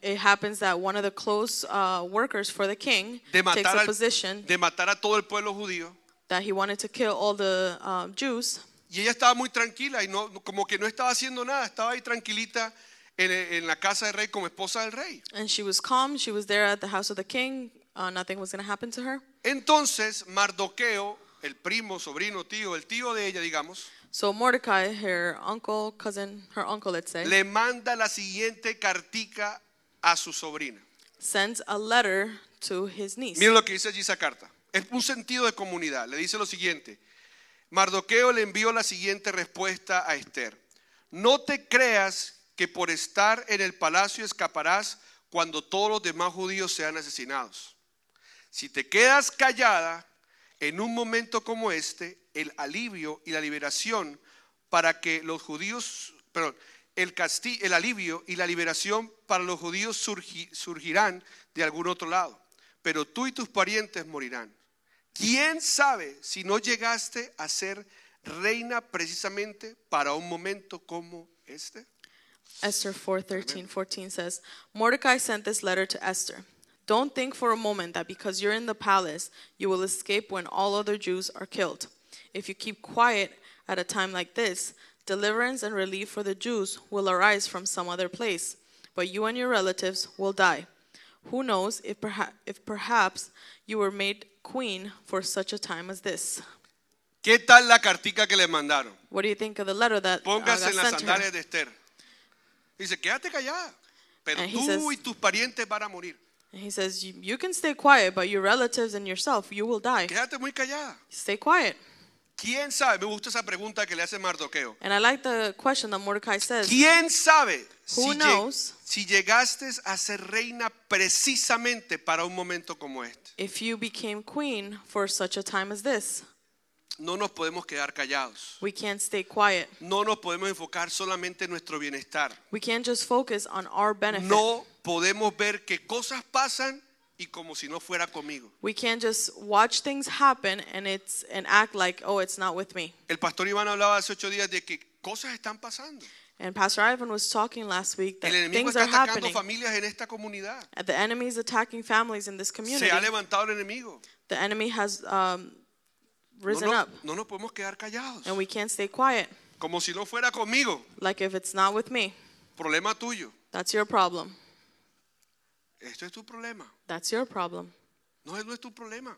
it happens that one of the close uh, workers for the king de takes matar, a al- position de matar a todo el pueblo judío. that he wanted to kill all the um, Jews. Y ella estaba muy tranquila y no, como que no estaba haciendo nada, estaba ahí tranquilita en, en la casa del rey como esposa del rey. And she was calm. She was there at the house of the king. Uh, nothing was going to happen to her. Entonces Mardoqueo, el primo, sobrino, tío, el tío de ella, digamos, So Mordecai, her uncle, cousin, her uncle, let's say, le manda la siguiente cartica a su sobrina. sends a letter to his niece. Miren lo que dice allí esa carta. Es un sentido de comunidad. Le dice lo siguiente. Mardoqueo le envió la siguiente respuesta a Esther. No te creas que por estar en el palacio escaparás cuando todos los demás judíos sean asesinados. Si te quedas callada en un momento como este, el alivio y la liberación para que los judíos, perdón, el, casti- el alivio y la liberación para los judíos surgi- surgirán de algún otro lado, pero tú y tus parientes morirán. ¿Quién sabe si no llegaste a ser reina precisamente para un momento como este? Esther 4 13, 14 says, Mordecai sent this letter to Esther. Don't think for a moment that because you're in the palace, you will escape when all other Jews are killed. If you keep quiet at a time like this, deliverance and relief for the Jews will arise from some other place, but you and your relatives will die. Who knows if, perha- if perhaps you were made queen for such a time as this? ¿Qué tal la cartica que le mandaron? What do you think of the letter that uh, Póngase en las sent her? sandalias de Esther. Dice, quédate callada, pero And he tú says- y tus parientes van a morir. And he says, you, you can stay quiet, but your relatives and yourself, you will die. Quédate muy callada. Stay quiet. ¿Quién sabe? Me gusta esa pregunta que le hace Mardoqueo. And I like the question that Mordecai says. ¿Quién sabe si, Who lleg- knows? si llegaste a ser reina precisamente para un momento como este? If you became queen for such a time as this, No nos podemos quedar callados. we can't stay quiet. No nos podemos enfocar solamente en nuestro bienestar. We can't just focus on our benefit. No podemos ver que cosas pasan y como si no fuera conmigo. We can't just watch things happen and it's and act like, oh, it's not with me. El pastor Iván hablaba hace ocho días de que cosas están pasando. And Pastor Ivan was talking last week that El enemigo things está are atacando happening. familias en esta the enemy is attacking families in this community. Se ha levantado el enemigo. The enemy has um, risen no- up, no nos podemos quedar callados. and we can't stay quiet. Como si no fuera conmigo. Like if it's not with me, Problema tuyo. that's your problem. Esto es tu problema. That's your problem. No no es tu problema.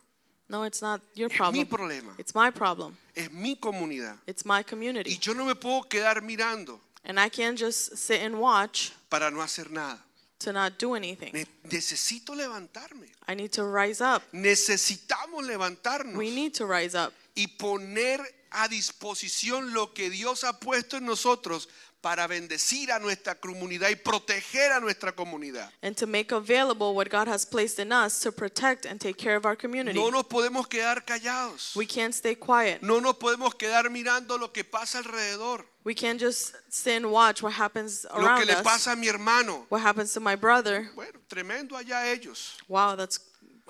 No, it's not your Es mi problem. problema. It's my problem. Es mi comunidad. It's my Y community. yo no me puedo quedar mirando And I can't just sit and watch para no hacer nada. To not do anything. Ne- necesito levantarme. I need to rise up. Necesitamos levantarnos We need to rise up y poner a disposición lo que Dios ha puesto en nosotros para bendecir a nuestra comunidad y proteger a nuestra comunidad. and to make available what God has placed in us to protect and take care of our community. No nos podemos quedar callados. We can't stay quiet. No nos podemos quedar mirando lo que pasa alrededor. We can't just sit and watch what happens Lo que around le us. pasa a mi hermano. What happens to my brother? Bueno, tremendo allá ellos. Wow, that's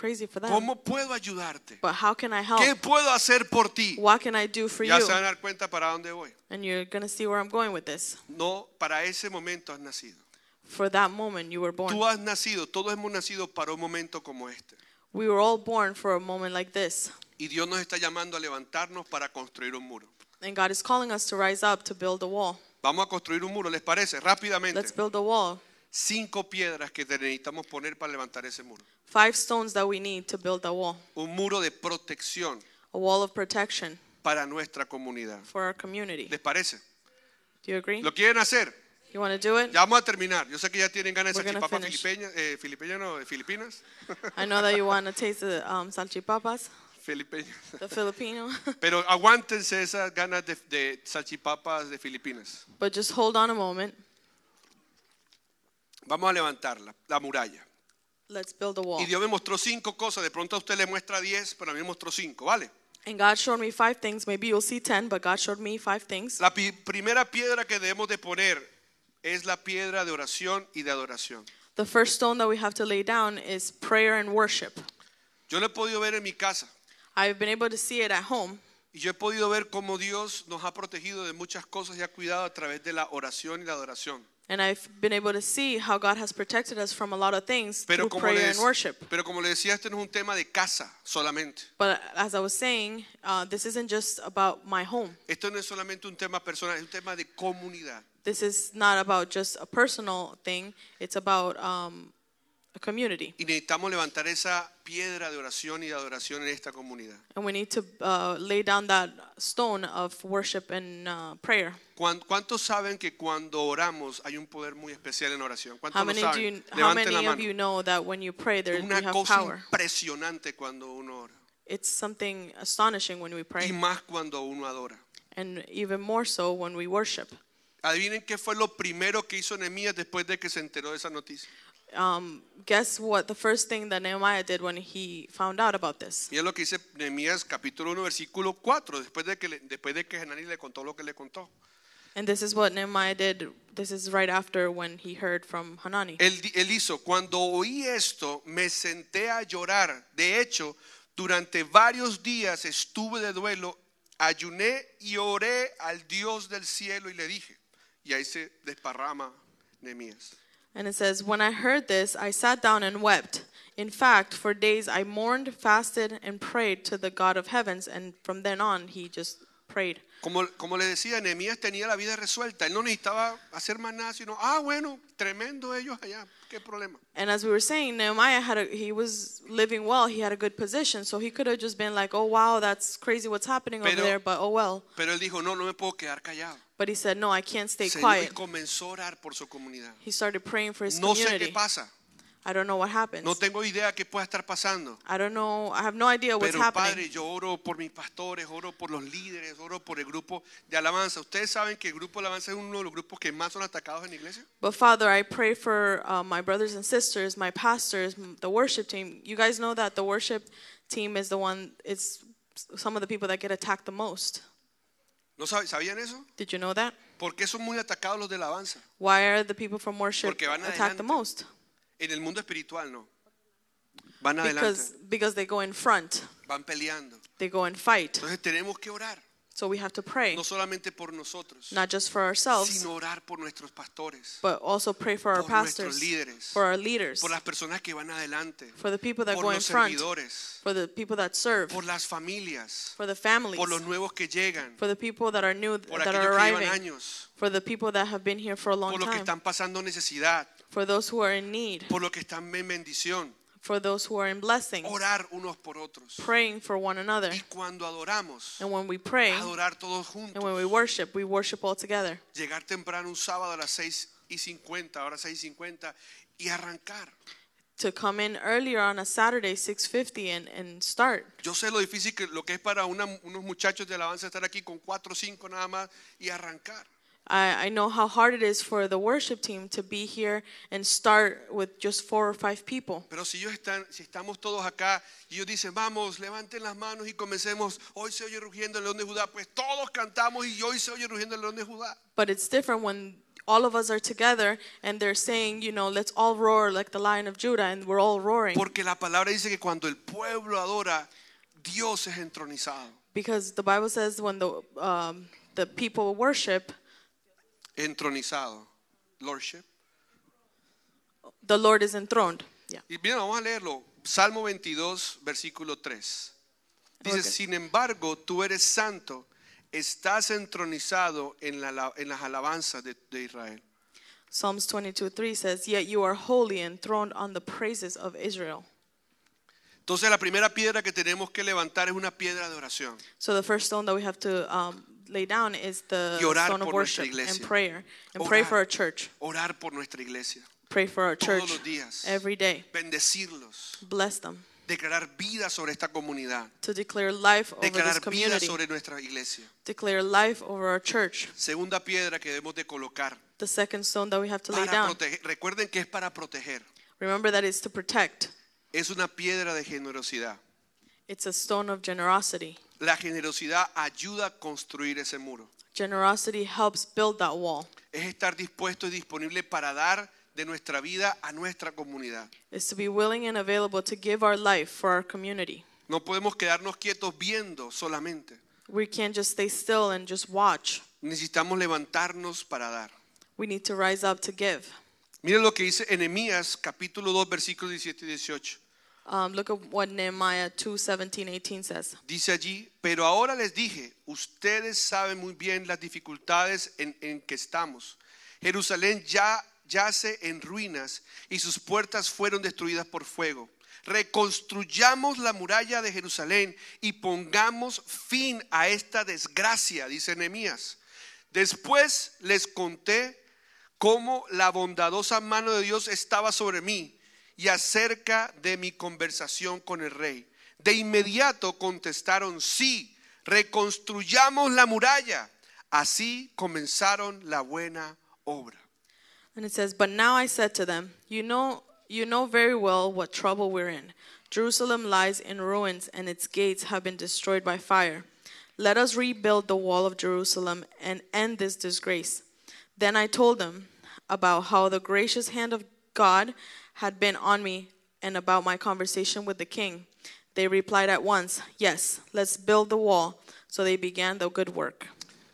crazy for them. ¿Cómo puedo ayudarte? But how can I help? ¿Qué puedo hacer por ti? What can I do for Ya you? se van a dar cuenta para dónde voy. And you're going to see where I'm going with this. No, para ese momento has nacido. For that moment, you were born. Tú has nacido, todos hemos nacido para un momento como este. We were all born for a moment like this. Y Dios nos está llamando a levantarnos para construir un muro. And God is calling us to rise up to build a wall. Vamos a construir un muro, ¿les parece? Rápidamente. Let's build a wall. Cinco piedras que necesitamos poner para levantar ese muro. Five stones that we need to build a wall. Un muro de protección A wall of protection para nuestra comunidad. for our community. ¿Les parece? Do you agree? ¿Lo quieren hacer? You want to do it? Ya vamos a terminar. Yo sé que ya tienen ganas de We're gonna finish. eh, filipeñas, no, de Filipinas. [laughs] I know that you want to taste the um, salchipapas, Filipeñas. the Filipino, [laughs] Pero aguántense esas ganas de, de salchipapas de Filipinas. but just hold on a moment. Vamos a levantar la, la muralla. Let's build a wall. Y Dios me mostró cinco cosas. De pronto a usted le muestra diez, pero a mí me mostró cinco, ¿vale? And God showed me five things. Maybe you'll see ten, but God showed me five things. La pi- primera piedra que debemos de poner es la piedra de oración y de adoración. The first stone that we have to lay down is prayer and worship. Yo lo he podido ver en mi casa I've been able to see it at home, y yo he podido ver cómo Dios nos ha protegido de muchas cosas y ha cuidado a través de la oración y la adoración. And I've been able to see how God has protected us from a lot of things Pero through prayer les, and worship. pero como le decía, este no es un tema de casa solamente. But as I was saying, uh, this isn't just about my home. Esto no es solamente un tema personal, es un tema de comunidad. This is not about just a personal thing. It's about um, community, Y necesitamos levantar esa piedra de oración y de adoración en esta comunidad. and we need to uh, lay down that stone of worship and uh, prayer. ¿Cuán- ¿Cuántos saben que cuando oramos hay un poder muy especial en oración? ¿Cuántos How lo many, do saben? you, how Levanten la many of mano. you know that when you pray, there we una have cosa power? impresionante cuando uno ora. It's something astonishing when we Y pray, más cuando uno adora. and even more so when we worship. Adivinen qué fue lo primero que hizo Nehemías después de que se enteró de esa noticia. Um, guess what? The first thing that Nehemiah did when he found out about this. Y es lo que dice Nehemías capítulo 1 versículo 4, después de que, le- después de que Hanani le contó lo que le contó. And this is what Nehemiah did. This is right after when he heard from Hanani. Él, di- él hizo, cuando oí esto, me senté a llorar. De hecho, durante varios días estuve de duelo, ayuné y oré al Dios del cielo y le dije. Y ahí se desparrama Nehemías. And it says, When I heard this, I sat down and wept. In fact, for days I mourned, fasted, and prayed to the God of heavens. And from then on, he just prayed. Como, como le decía, Nehemías tenía la vida resuelta. Él no necesitaba hacer más nada, sino, ah, bueno, tremendo ellos allá. ¿Qué problema? And as we were saying, Nehemiah had a, he was living well. He had a good position, so he could have just been like, "Oh wow, that's crazy what's happening over there." But oh well. Pero él dijo, no, no me puedo quedar callado. But he said, "No, I can't stay Se dio y quiet." comenzó a orar por su comunidad. He started praying for his No sé qué community. pasa. I don't know what happens. No tengo idea qué pueda estar pasando. I don't know. I have no idea what's Pero happening. Padre, yo oro por mis pastores, oro por los líderes, oro por el grupo de alabanza. Ustedes saben que el grupo de alabanza es uno de los grupos que más son atacados en la iglesia. But Father, I pray for uh, my brothers and sisters, my pastors, the worship team. You guys know that the worship team is the one. It's some of the people that get attacked the most. ¿No sab- sabían eso? Did you know that? ¿Por qué son muy atacados los de alabanza? Why are the people from worship Porque van attacked the most? En el mundo espiritual no. Van Because adelante, because they go in front. van peleando. They go and fight. Entonces tenemos que orar, So we have to pray, no solamente por nosotros, not just for ourselves, sino orar por nuestros pastores, but also pray for our por nuestros pastors, líderes, for our leaders, por las personas que van adelante, for the people that por go in front, servidores, for the people that serve, por las familias, for the families, por los nuevos que llegan, for the people that are new, por that are aquellos que llevan arriving, años, for the people that have been here for a long por los que time, están pasando necesidad, for those who are in need, por los que están en bendición. For those who are in blessing, Orar unos por otros. praying for one another. Y cuando adoramos, And when we pray adorar todos and when we juntos. worship, we worship all together. Llegar temprano un sábado a las 6 y 50, ahora 6 y 50, y arrancar. to come in earlier on a Saturday, 6:50, and and start. Yo sé lo difícil que lo que es para una- unos muchachos de alabanza estar aquí con cuatro o cinco nada más y arrancar. I, I know how hard it is for the worship team to be here and start with just four or five people. Pero si ellos están, si estamos todos acá y ellos dicen, vamos, levanten las manos y comencemos, hoy se oye rugiendo el león de Judá, pues todos cantamos y hoy se oye rugiendo el león de Judá. But it's different when all of us are together and they're saying, you know, let's all roar like the Lion of Judah, and we're all roaring. Porque la palabra dice que cuando el pueblo adora, Dios es entronizado. Because the Bible says when the um, the people worship, Entronizado. Lordship. the Lord is enthroned. Yeah. Y bien, vamos a leerlo. Salmo 22, versículo 3. Dice, Ok. sin embargo, tú eres santo, estás entronizado en, la- en las alabanzas de, de Israel. Psalms 22:3 says, "Yet you are holy, enthroned on the praises of Israel." Entonces la primera piedra que tenemos que levantar es una piedra de oración. So the first stone that we have to um, lay down is the Y orar stone of por worship and prayer, and pray for our church. Orar por nuestra iglesia. Pray for our Todos church los días. every day. Bendecirlos. Bless them. Declarar vida sobre esta comunidad. To declare life over this Declarar vida community. sobre nuestra iglesia. Declare life over our church. Segunda piedra que debemos de colocar. The second stone that we have to lay down. Recuerden que es para proteger. Remember that it's to protect. Es una piedra de generosidad. It's a stone of generosity. La generosidad ayuda a construir ese muro. Generosity helps build that wall. Es estar dispuesto y disponible para dar de nuestra vida a nuestra comunidad. Is to be willing and available to give our life for our community. No podemos quedarnos quietos viendo solamente. We can't just stay still and just watch. Necesitamos levantarnos para dar. We need to rise up to give. Miren lo que dice Enemías capítulo 2 versículos 17 y 18. Um, look at what Nehemiah 2 17, 18 says. Dice allí, pero ahora les dije, ustedes saben muy bien las dificultades en, en que estamos. Jerusalén ya yace en ruinas y sus puertas fueron destruidas por fuego. Reconstruyamos la muralla de Jerusalén y pongamos fin a esta desgracia, dice Nehemías. Después les conté cómo la bondadosa mano de Dios estaba sobre mí y acerca de mi conversación con el rey. De inmediato contestaron, sí, reconstruyamos la muralla. Así comenzaron la buena obra. And it says, But now I said to them, You know, you know very well what trouble we're in. Jerusalem lies in ruins, and its gates have been destroyed by fire. Let us rebuild the wall of Jerusalem and end this disgrace. Then I told them about how the gracious hand of God had been on me and about my conversation with the king. They replied at once, Yes, let's build the wall. So they began the good work.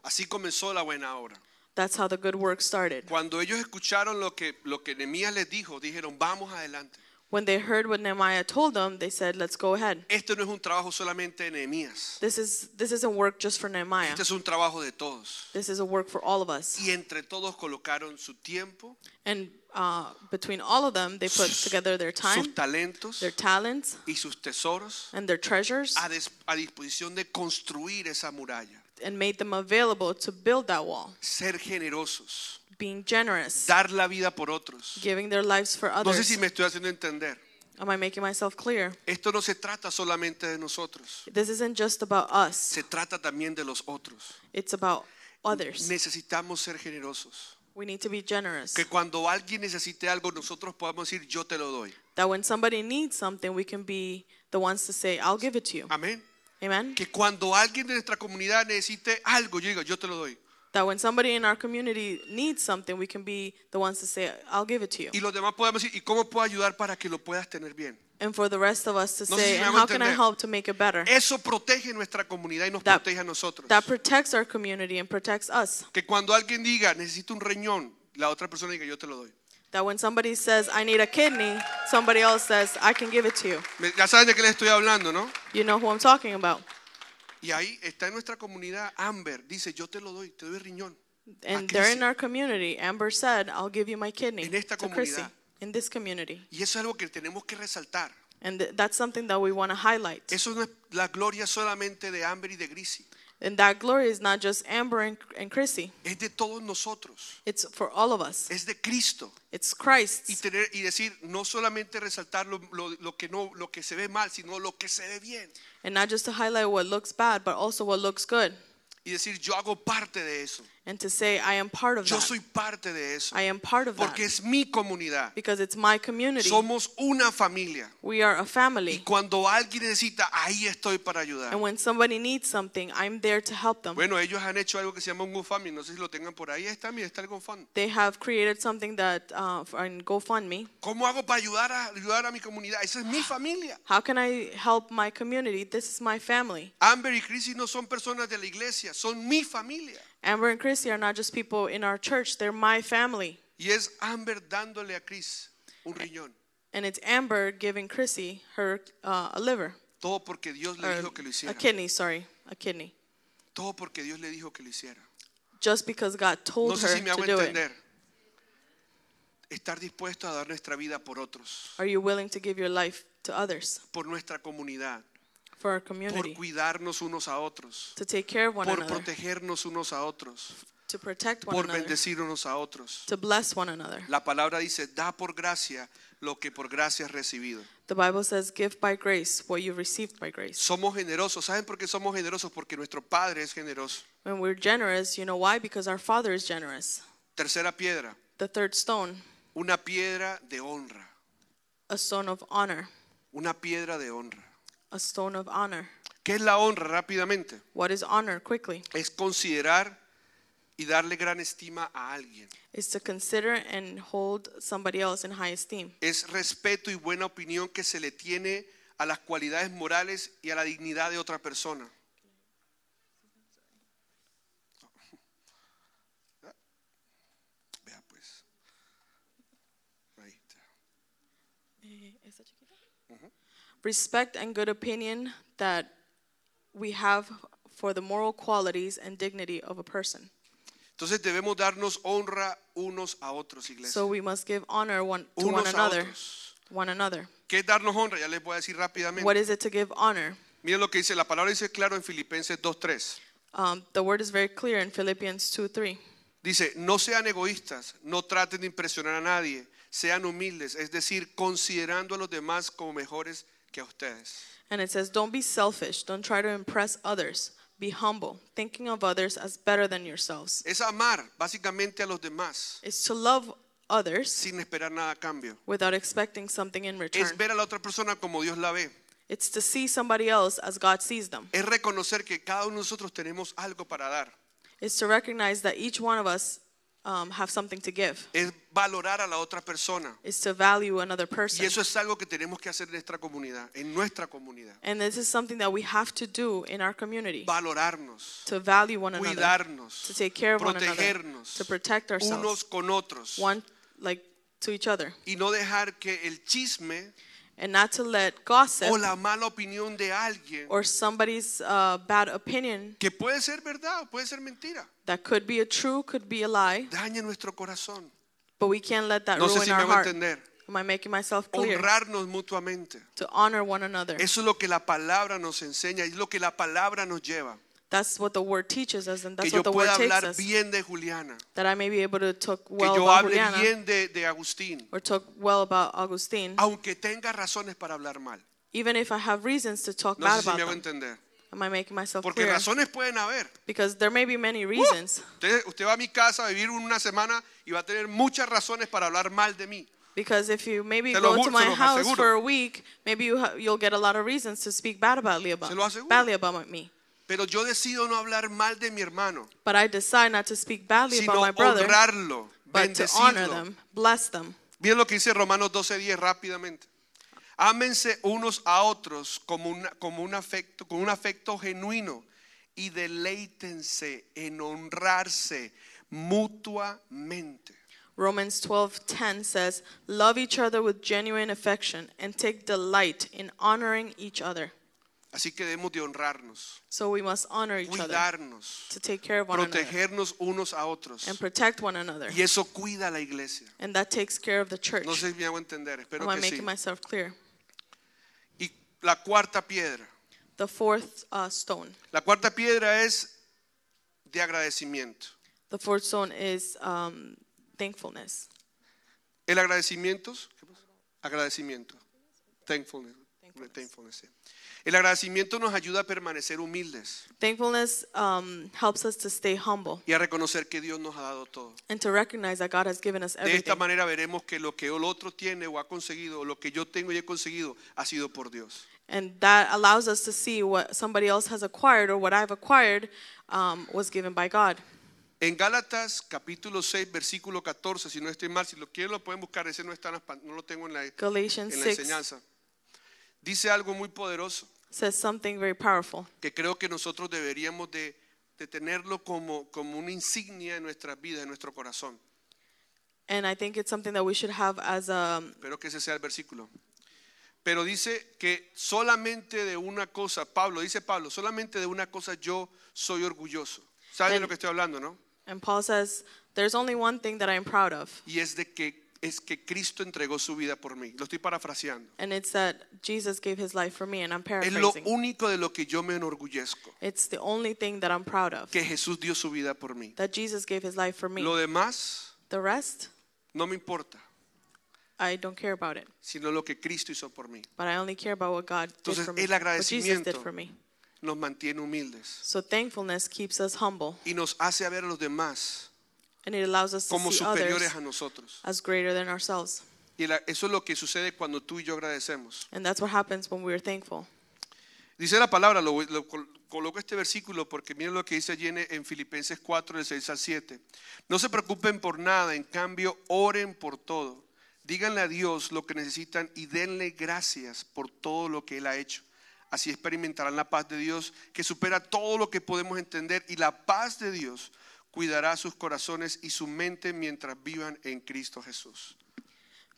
Así comenzó la buena obra. That's how the good work started. Cuando ellos escucharon lo que, lo que Nehemías les dijo, dijeron, vamos adelante. When they heard what Nehemiah told them, they said, Let's go ahead. Esto no es un trabajo solamente de Nehemías. This is this isn't work just for Nehemiah. Este es un trabajo de todos. This is a work for all of us. Y entre todos colocaron su tiempo, And uh, between all of them, they put together their time, sus talentos their talents, y sus tesoros and their treasures, a, des- a disposición de construir esa muralla. and made them available to build that wall. Ser generosos, Being generous, dar la vida por otros. giving their lives for No sé others. si me estoy haciendo entender. Am I making myself clear? Esto no se trata solamente de nosotros, This isn't just about us. se trata también de los otros. It's about others. Necesitamos ser generosos. We need to be generous. Que cuando alguien necesite algo, nosotros podamos decir, yo te lo doy. That when somebody needs something, we can be the ones to say, "I'll give it to you." Amén. Amen. Que cuando alguien de nuestra comunidad necesite algo, yo digo, yo te lo doy. That when somebody in our community needs something, we can be the ones to say, I'll give it to you. Y los demás podemos decir, ¿y cómo puedo ayudar para que lo puedas tener bien? And for the rest of us to No say, si how can I help to make it better? Eso protege nuestra comunidad y nos That- protege a nosotros. That protects our community and protects us. Que cuando alguien diga, necesito un riñón, la otra persona diga, yo te lo doy. That when somebody says, I need a kidney, somebody else says, I can give it to you. Ya saben de qué les estoy hablando, ¿no? You know who I'm talking about. Y ahí está en nuestra comunidad Amber, dice, yo te lo doy, te doy riñón. And Chrissy. in our community. Amber said, I'll give you my kidney En esta to Chrissy comunidad. in this community. Y eso es algo que tenemos que resaltar. And th- that's something that we want to highlight. Eso no es la gloria solamente de Amber y de Grisi. And that glory is not just Amber and, and Chrissy. Es de todos nosotros. It's for all of us. Es de Cristo. It's Y, tener, y decir, no solamente resaltar lo, lo- lo que no, lo que se ve mal, sino lo que se ve bien. And not just to highlight what looks bad, but also what looks good. Y decir, yo hago parte de eso. And to say, I am part of Yo that. soy parte de eso. I am part of that. Porque es mi comunidad. Because it's my community. Somos una familia. We are a Y family. cuando alguien necesita, ahí estoy para ayudar. And when somebody needs something, I'm there to help them. Bueno, ellos han hecho algo que se llama un GoFundMe. No sé si lo tengan por ahí. Ahí está, mira, está el GoFundMe. They have created something that uh, for- on GoFundMe. ¿Cómo hago para ayudar a, ayudar a mi comunidad? Esa es mi familia. How can I help my community? This is my family. Amber y Chrissy no son personas de la iglesia, son mi familia. Amber and Chrissy are not just people in our church, they're my family. Y es Amber dándole a Chris un riñón. And it's Amber giving Chrissy her uh, a liver. Todo porque Dios le dijo que lo a kidney, sorry, a kidney. Todo porque Dios le dijo que lo hiciera. Just because God told No sé her si me hago to do it. Estar dispuesto a dar nuestra vida por otros, Are you willing to give your life to others, por nuestra comunidad, for our por community, cuidarnos unos a otros, to take care of one por another, protegernos unos a otros, to protect one por another, bendecir unos a otros. to bless one another? La palabra dice, da por gracia lo que por gracia has recibido. The Bible says, "Give by grace what you've received by grace." Somos generosos. ¿Saben por qué somos generosos? Porque nuestro Padre es generoso. When we're generous, you know why? Because our Father is generous. Tercera piedra, The third stone, una piedra de honra. a stone of honor, Una piedra de honra. A stone of honor. ¿Qué es la honra rápidamente? What is honor? Quickly, Es considerar y darle gran estima a alguien. is to consider and hold somebody else in high esteem. Es respeto y buena opinión que se le tiene a las cualidades morales y a la dignidad de otra persona. Respect and good opinion that we have for the moral qualities and dignity of a person. Entonces debemos darnos honra unos a otros, iglesia. So we must give honor one to one unos a another. otros. One another. ¿Qué es darnos honra? Ya les voy a decir rápidamente. What is it to give honor? Miren lo que dice la palabra, dice claro en Filipenses 2.3. Um, the word is very clear in Philippians 2 3. Dice, no sean egoístas, no traten de impresionar a nadie, sean humildes, es decir, considerando a los demás como mejores que a ustedes. And it says, Don't be selfish. Don't try to impress others. Be humble, thinking of others as better than yourselves. Es amar básicamente a los demás It's to love others sin esperar nada a cambio. without expecting something in return. Es ver a la otra persona como Dios la ve. It's to see somebody else as God sees them. Es reconocer que cada uno de nosotros tenemos algo para dar. It's to recognize that each one of us um, have something to give. Es valorar a la otra persona. It's to value another Y person. eso es algo que tenemos que hacer en nuestra comunidad, en nuestra comunidad. And this is something that we have to do in our community. Valorarnos, To value one another. cuidarnos, To take care of one another. To protect ourselves. unos con otros. One, like, to each other. y no dejar que el chisme And not to let gossip o la mala opinión de alguien, or somebody's uh, bad opinion que puede ser verdad o puede ser mentira, that could be a true, could be a lie, dañe nuestro corazón. but we can't let that No sé ruin si me our heart. entender. Am I making myself clear? Honrarnos mutuamente. To honor one another. Eso es lo que la palabra nos enseña, es lo que la palabra nos lleva. That's what the word teaches us, and Que that's yo what the word takes hablar us. bien de Juliana, That I may be able to talk que well yo about hable Juliana bien de, de Agustín, or talk well about Augustine, aunque tenga razones para hablar mal. even if I have reasons to talk No bad sé si about me hago them. entender. Am I making myself Porque clear? razones pueden haber. Because there may be many uh, reasons. Usted, usted va a mi casa a vivir una semana y va a tener muchas razones para hablar mal de mí. Because if you maybe lo go ju- to se my los house aseguro. for a week, maybe you ha- you'll get a lot of reasons to speak bad about me about, Se lo aseguro. badly about me. Pero yo decido no hablar mal de mi hermano, But I decide not to speak badly sino about my brother, honrarlo, but to honor bendecirlo. them, bless them. Miren lo que dice Romanos 12:10 rápidamente. Ámense unos a otros como, una- como un afecto, con un afecto genuino y deleítense en honrarse mutuamente. Romans 12:10 says, "Love each other with genuine affection and take delight in honoring each other." Así que debemos de honrarnos, So we must honor each other, cuidarnos, to take care of one another protegernos unos a otros. and protect one another. Y eso cuida a la iglesia. And that takes care of the church. No sé si me hago entender, espero Am I que sí. making myself clear? Y la cuarta piedra, The fourth uh, stone. La cuarta piedra es de agradecimiento. The fourth stone is um, thankfulness. El agradecimiento, ¿qué pasa? agradecimiento, thankfulness, Thankfulness. thankfulness, sí. El agradecimiento nos ayuda a permanecer humildes Thankfulness um, helps us to stay humble y a reconocer que Dios nos ha dado todo. and to recognize that God has given us De esta everything. manera veremos que lo que el otro tiene o ha conseguido, o lo que yo tengo y he conseguido, ha sido por Dios. And that allows us to see what somebody else has acquired or what I've acquired um, was given by God. En Gálatas capítulo 6, versículo 14, si no estoy mal, si lo quieren lo pueden buscar, ese no está en las pan- no lo tengo en la, en Galatians la 6 enseñanza. Dice algo muy poderoso says something very powerful. que creo que nosotros deberíamos de, de tenerlo como, como una insignia en nuestras vidas, en nuestro corazón. And I think it's something that we should have as a, Espero que ese sea el versículo. Pero dice que solamente de una cosa, Pablo, dice Pablo, solamente de una cosa yo soy orgulloso. ¿Saben de lo que estoy hablando, no? and Paul says, there's only one thing that I'm proud of, Y es de que es que Cristo entregó su vida por mí. Lo estoy parafraseando. and it's that Jesus gave his life for me, and I'm Es lo paraphrasing. único de lo que yo me enorgullezco, It's the only thing that I'm proud of, que Jesús dio su vida por mí. that Jesus gave his life for me. Lo demás The rest, no me importa, I don't care about it, sino lo que Cristo hizo por mí. but I only care about what God did Entonces, for me, el what Jesus did agradecimiento for me. Nos mantiene humildes So thankfulness keeps us humble, y nos hace ver a los demás and it allows us to como see others superiores a nosotros. as greater than ourselves. Y la- eso es lo que sucede cuando tú y yo agradecemos. And that's what happens when we're thankful. Dice la palabra, lo, lo col- coloco este versículo porque miren lo que dice allí en, en Filipenses 4, del 6 al 7. No se preocupen por nada, en cambio oren por todo. Díganle a Dios lo que necesitan y denle gracias por todo lo que Él ha hecho. Así experimentarán la paz de Dios que supera todo lo que podemos entender y la paz de Dios cuidará sus corazones y su mente mientras vivan en Cristo Jesús.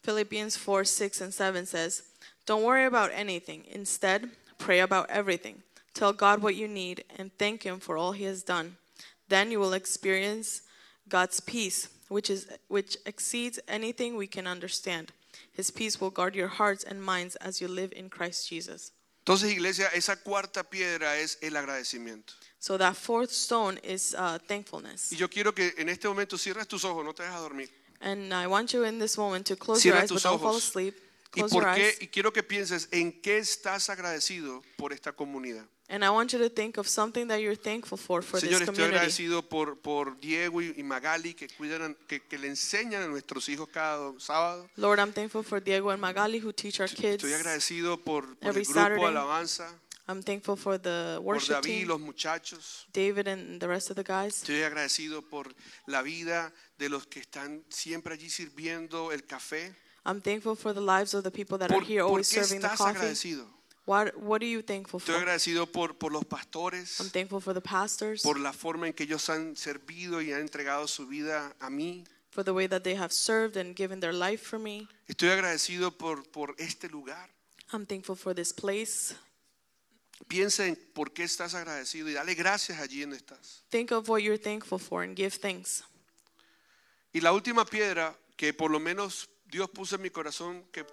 Philippians 4 6 and 7 says, Don't worry about anything. Instead, pray about everything. Tell God what you need and thank Him for all He has done. Then you will experience God's peace, which, is, which exceeds anything we can understand. His peace will guard your hearts and minds as you live in Christ Jesus. Entonces, iglesia, esa cuarta piedra es el agradecimiento. So that fourth stone is uh, thankfulness. Y yo quiero que en este momento cierres tus ojos, no te dejes dormir. And I want you in this moment to close your Cierra eyes, but don't fall ojos. asleep. ¿Y, Close por your qué? eyes. y quiero que pienses en qué estás agradecido por esta comunidad. And I want you to think of something that you're thankful for for Señor, this estoy community. agradecido por, por Diego y, y Magali que cuidan, que, que le enseñan a nuestros hijos cada sábado. Lord, I'm thankful for Diego and Magali who teach our kids. Estoy agradecido por, por Every el grupo Saturday. Alabanza, I'm thankful for the por worship David, team, los muchachos. David and the rest of the guys. Estoy agradecido por la vida de los que están siempre allí sirviendo el café. I'm thankful for the lives of the people that ¿Por, are here por always serving the coffee. agradecido? What What are you thankful Estoy for? agradecido por, por los pastores. I'm thankful for the pastors, por la forma en que ellos han servido y han entregado su vida a mí. for the way that they have served and given their life for me. Estoy agradecido por, por este lugar. I'm thankful for this place. Piensa en por qué estás agradecido y dale gracias allí donde estás. Think of what you're thankful for and give thanks. Y la última piedra que por lo menos Dios puso en mi corazón que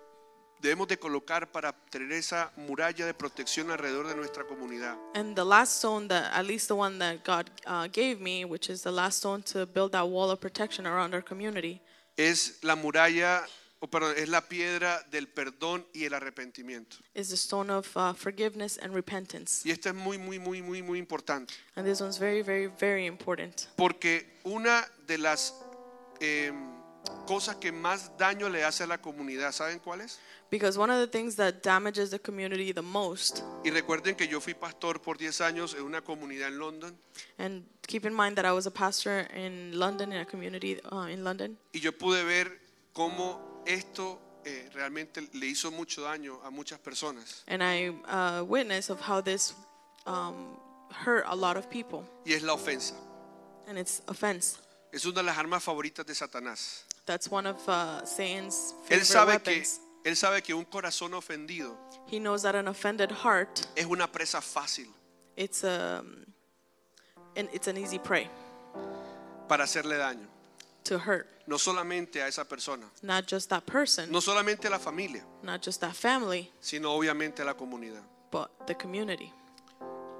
debemos de colocar para tener esa muralla de protección alrededor de nuestra comunidad And the last stone that, at least the one that God uh, gave me, which is the last stone to build that wall of protection around our community, es la muralla, o perdón, es la piedra del perdón y el arrepentimiento. is the stone of uh, forgiveness and repentance. Y esto es muy, muy, muy, muy, muy importante. And this one's very, very, very important. Porque una de las eh, cosas que más daño le hace a la comunidad, ¿saben cuál es? Because one of the things that damages the community the most, Y recuerden que yo fui pastor por 10 años en una comunidad en London and keep in mind that I was a pastor in London, in a community uh, in London, y yo pude ver cómo esto eh, realmente le hizo mucho daño a muchas personas. and I uh, witnessed of how this um, hurt a lot of people, Y es la ofensa. and it's offense. Es una de las armas favoritas de Satanás. That's one of uh, Satan's Él favorite sabe que, weapons. él sabe que un corazón ofendido He knows that an offended heart, es una presa fácil it's a, and it's an easy prey para hacerle daño. To hurt. No solamente a esa persona, Not just that person, no solamente a la familia, not just that family, sino obviamente a la comunidad. but the community.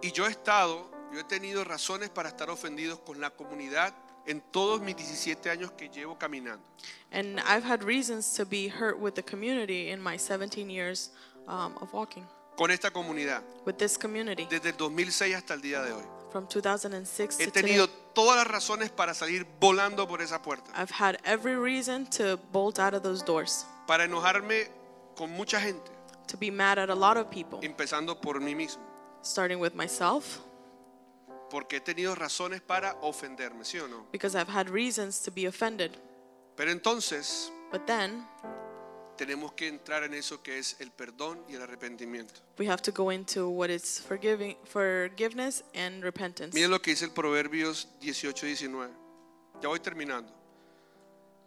Y yo he estado, yo he tenido razones para estar ofendidos con la comunidad en todos mis 17 años que llevo caminando. And I've had reasons to be hurt with the community in my 17 years um, of walking Con esta comunidad, with this community desde el 2006 hasta el día de hoy. from 2006 He to today. tenido todas las razones para salir volando por esa puerta, I've had every reason to bolt out of those doors, para enojarme con mucha gente, to be mad at a lot of people, empezando por mí mismo, starting with myself, porque he tenido razones para ofenderme, ¿sí o no? because I've had reasons to be offended. Pero entonces But then tenemos que entrar en eso que es el perdón y el arrepentimiento. we have to go into what is forgiving, forgiveness and repentance. Miren lo que dice el Proverbios 18 19. Ya voy terminando.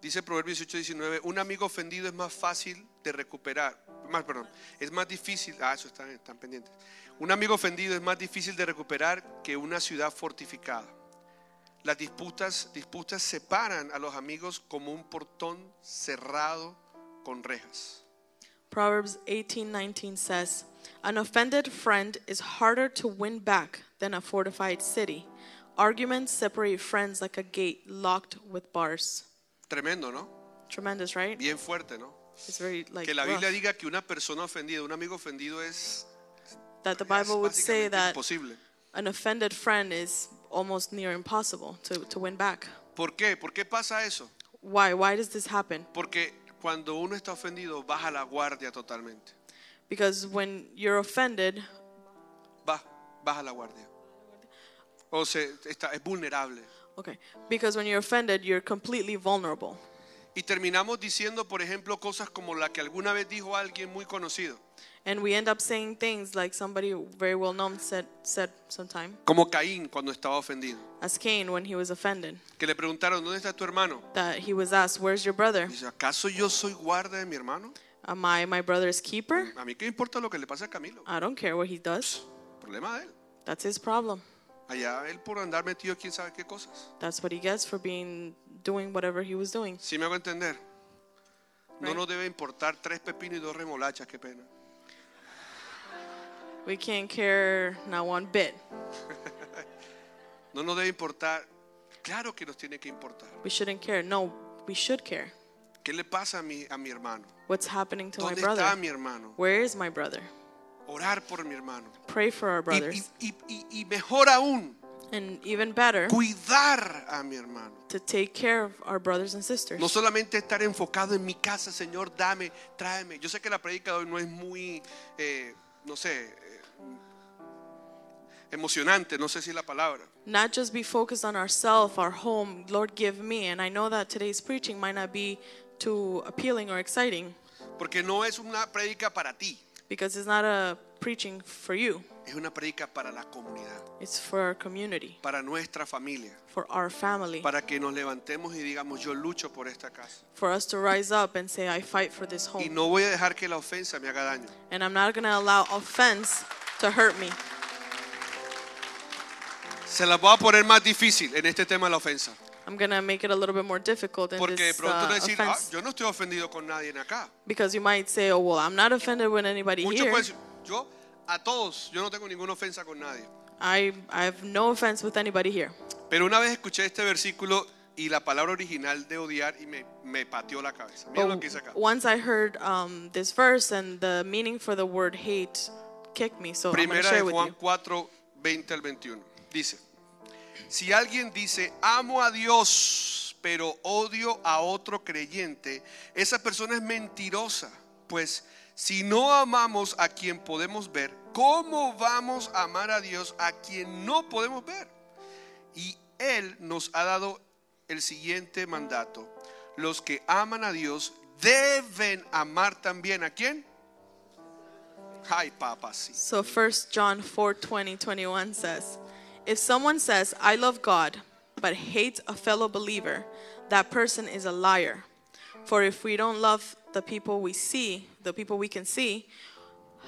Dice Proverbios 18 19, un amigo ofendido es más fácil de recuperar. Más, perdón, es más difícil. Ah, eso están, están pendientes. Un amigo ofendido es más difícil de recuperar que una ciudad fortificada. Las disputas, disputas separan a los amigos como un portón cerrado con rejas. Proverbs 18:19 says, "An offended friend is harder to win back than a fortified city. Arguments separate friends like a gate locked with bars." Tremendo, ¿no? Tremendous, right? Bien fuerte, ¿no? It's very like Que la rough. Biblia diga que una persona ofendida, un amigo ofendido es, that the Bible would say that imposible. an offended friend is almost near impossible to, to win back. ¿Por qué? ¿Por qué pasa eso? Why? Why does this happen? Porque cuando uno está ofendido, baja la guardia totalmente. Because when you're offended, Va, baja la guardia. O se, está, es vulnerable. okay, because when you're offended, you're completely vulnerable. Y terminamos diciendo, por ejemplo, cosas como la que alguna vez dijo alguien muy conocido. And we end up saying things like somebody very well known said said sometime, Como Caín cuando estaba ofendido. as Cain when he was offended, Que le preguntaron, ¿dónde está tu hermano? that he was asked, "Where's your brother? Dice, ¿acaso yo soy guarda de mi hermano? Am I my brother's keeper? A mí qué importa lo que le pase a Camilo. I don't care what he does. Problema de él. That's his problem. Allá él por andar metido quién sabe qué cosas. That's what he gets for being doing whatever he was doing." Si me hago entender. No nos debe importar tres pepinos y dos remolachas, qué pena. We can't care not one bit. [laughs] No nos debe importar. Claro que nos tiene que importar. We shouldn't care. No, we should care. ¿Qué le pasa a mi, a mi hermano? What's happening to my ¿Dónde está brother? mi hermano? Where is my brother? Orar por mi hermano. Pray for our Y, brothers. y- y- y mejor aún, And even better, cuidar a mi hermano. to take care of our brothers and sisters. No solamente estar enfocado en mi casa, Señor, dame, tráeme. Yo sé que la predica de hoy no es muy, eh, no sé, emocionante, no sé si es la palabra. Not just be focused on ourselves, our home, Lord, give me. And I know that today's preaching might not be too appealing or exciting Porque no es una prédica para ti, because it's not a preaching for you, es una prédica para la comunidad, it's for our community, para nuestra familia, for our family, para que nos levantemos y digamos, yo lucho por esta casa. for us to rise up and say, I fight for this Y home. no voy a dejar que la ofensa me haga daño. And I'm not going to allow offense to hurt me. Se las voy a poner más difícil en este tema de la ofensa. I'm going to make it a little bit more difficult in Porque this pronto uh, decir, ah, offense. yo no estoy ofendido con nadie en acá. Because you might say, oh, well, I'm not offended with anybody Muchos here. pueden decir, yo a todos, yo no tengo ninguna ofensa con nadie. I, I have no offense with anybody here. Pero una vez escuché este versículo y la palabra original de odiar y me, me pateó la cabeza. Mira lo que dice acá. once I heard um, this verse and the meaning for the word hate kicked me, so I'm going to Primera share de with Juan you. 4, 20 al 21. Dice, si alguien dice, amo a Dios, pero odio a otro creyente, esa persona es mentirosa. Pues si no amamos a quien podemos ver, ¿cómo vamos a amar a Dios a quien no podemos ver? Y Él nos ha dado el siguiente mandato. Los que aman a Dios deben amar también a quién? Papá, sí. So 1 John 4 20, 21 says, If someone says, I love God, but hates a fellow believer, that person is a liar. For if we don't love the people we see, the people we can see,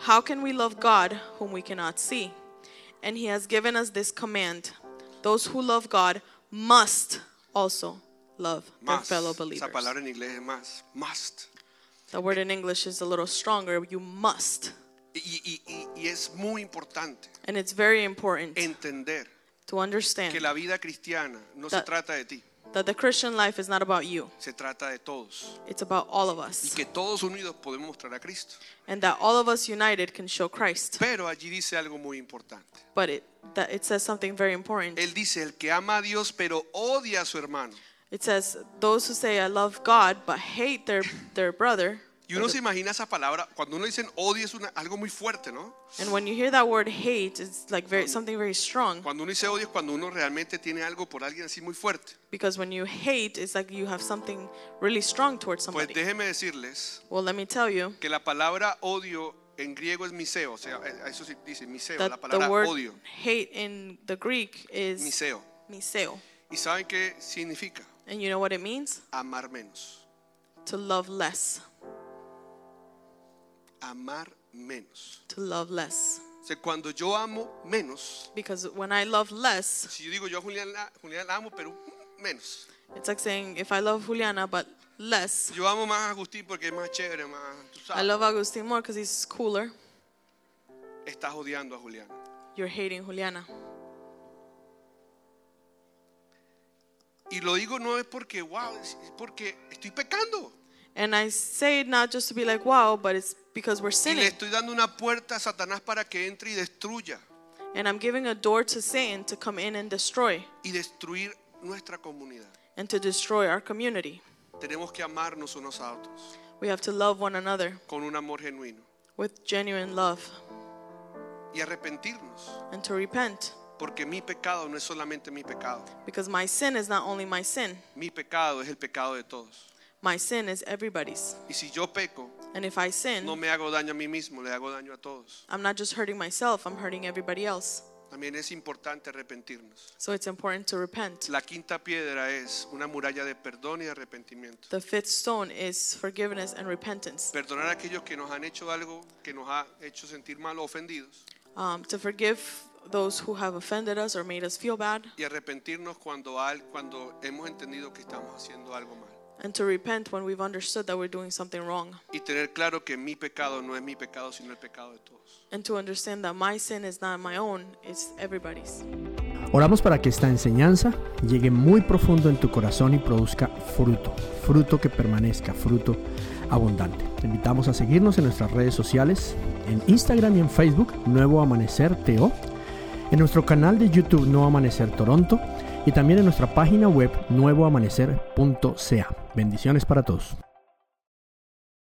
how can we love God whom we cannot see? And he has given us this command those who love God must also love their fellow Esa believers. palabra en inglés es más. Must. The word in English is a little stronger. You must. Y, y- y- y es muy importante And it's very important entender to understand que la vida cristiana no se That- trata de ti, that the Christian life is not about you, se trata de todos. it's about all of Y us. que todos unidos podemos mostrar a Cristo. And that all of us united can show Christ. Pero allí dice algo muy importante. But it, that it says something very important. Él dice, el que ama a Dios pero odia a su hermano. It says, Those who say, I love God, but hate their, their brother. Y uno se imagina esa palabra, cuando uno dice odio es una- algo muy fuerte, ¿no? And when you hear that word hate, it's like very, something very strong. Cuando uno dice odio es cuando uno realmente tiene algo por alguien así muy fuerte. Because when you hate, it's like you have something really strong towards Pues somebody. déjeme decirles Well, let me tell you que la palabra odio en griego es miseo, o sea, eh, eso sí dice miseo, la that palabra the word odio, hate in the Greek is miseo. miseo. ¿Y saben qué significa? And you know what it means? Amar menos. To love less. Amar menos. To love less. O sea, cuando yo amo menos, Because when I love less, si yo digo yo a Julián la, Julián la amo, pero menos. it's like saying if I love Juliana but less, Yo amo más a Agustín porque es más chévere, más, tú I sabes. love Agustin more because he's cooler. Estás odiando a Julián. You're hating Juliana. Y lo digo no es porque, wow, es es porque estoy pecando. And I say it not just to be like, wow, but it's because we're Y le sinning. estoy dando una puerta a Satanás para que entre y destruya. And I'm giving a door to Satan to come in and destroy Y destruir nuestra comunidad. and to destroy our community. Tenemos que amarnos unos a otros We have to love one another con un amor genuino. with genuine love Y arrepentirnos. and to repent Porque mi pecado no es solamente mi pecado. because my sin is not only my sin, Mi pecado es el pecado de todos. My sin is everybody's. Y si yo peco, And if I sin, no me hago daño a mí mismo, le hago daño a todos. I'm not just hurting myself, I'm hurting everybody else. También es importante arrepentirnos. So it's important to repent. La quinta piedra es una muralla de perdón y arrepentimiento. The fifth stone is forgiveness and repentance. Perdonar a aquellos que nos han hecho algo que nos ha hecho sentir mal o ofendidos. Um, to forgive those who have offended us or made us feel bad, Y arrepentirnos cuando, al- cuando hemos entendido que estamos haciendo algo mal. And to repent when we've understood that we're doing something wrong. Y tener claro que mi pecado no es mi pecado, sino el pecado de todos. And to understand that my sin is not my own, it's everybody's. Oramos para que esta enseñanza llegue muy profundo en tu corazón y produzca fruto, fruto que permanezca, fruto abundante. Te invitamos a seguirnos en nuestras redes sociales, en Instagram y en Facebook, Nuevo Amanecer TO, en nuestro canal de YouTube Nuevo Amanecer Toronto y también en nuestra página web nuevoamanecer.ca. Bendiciones para todos.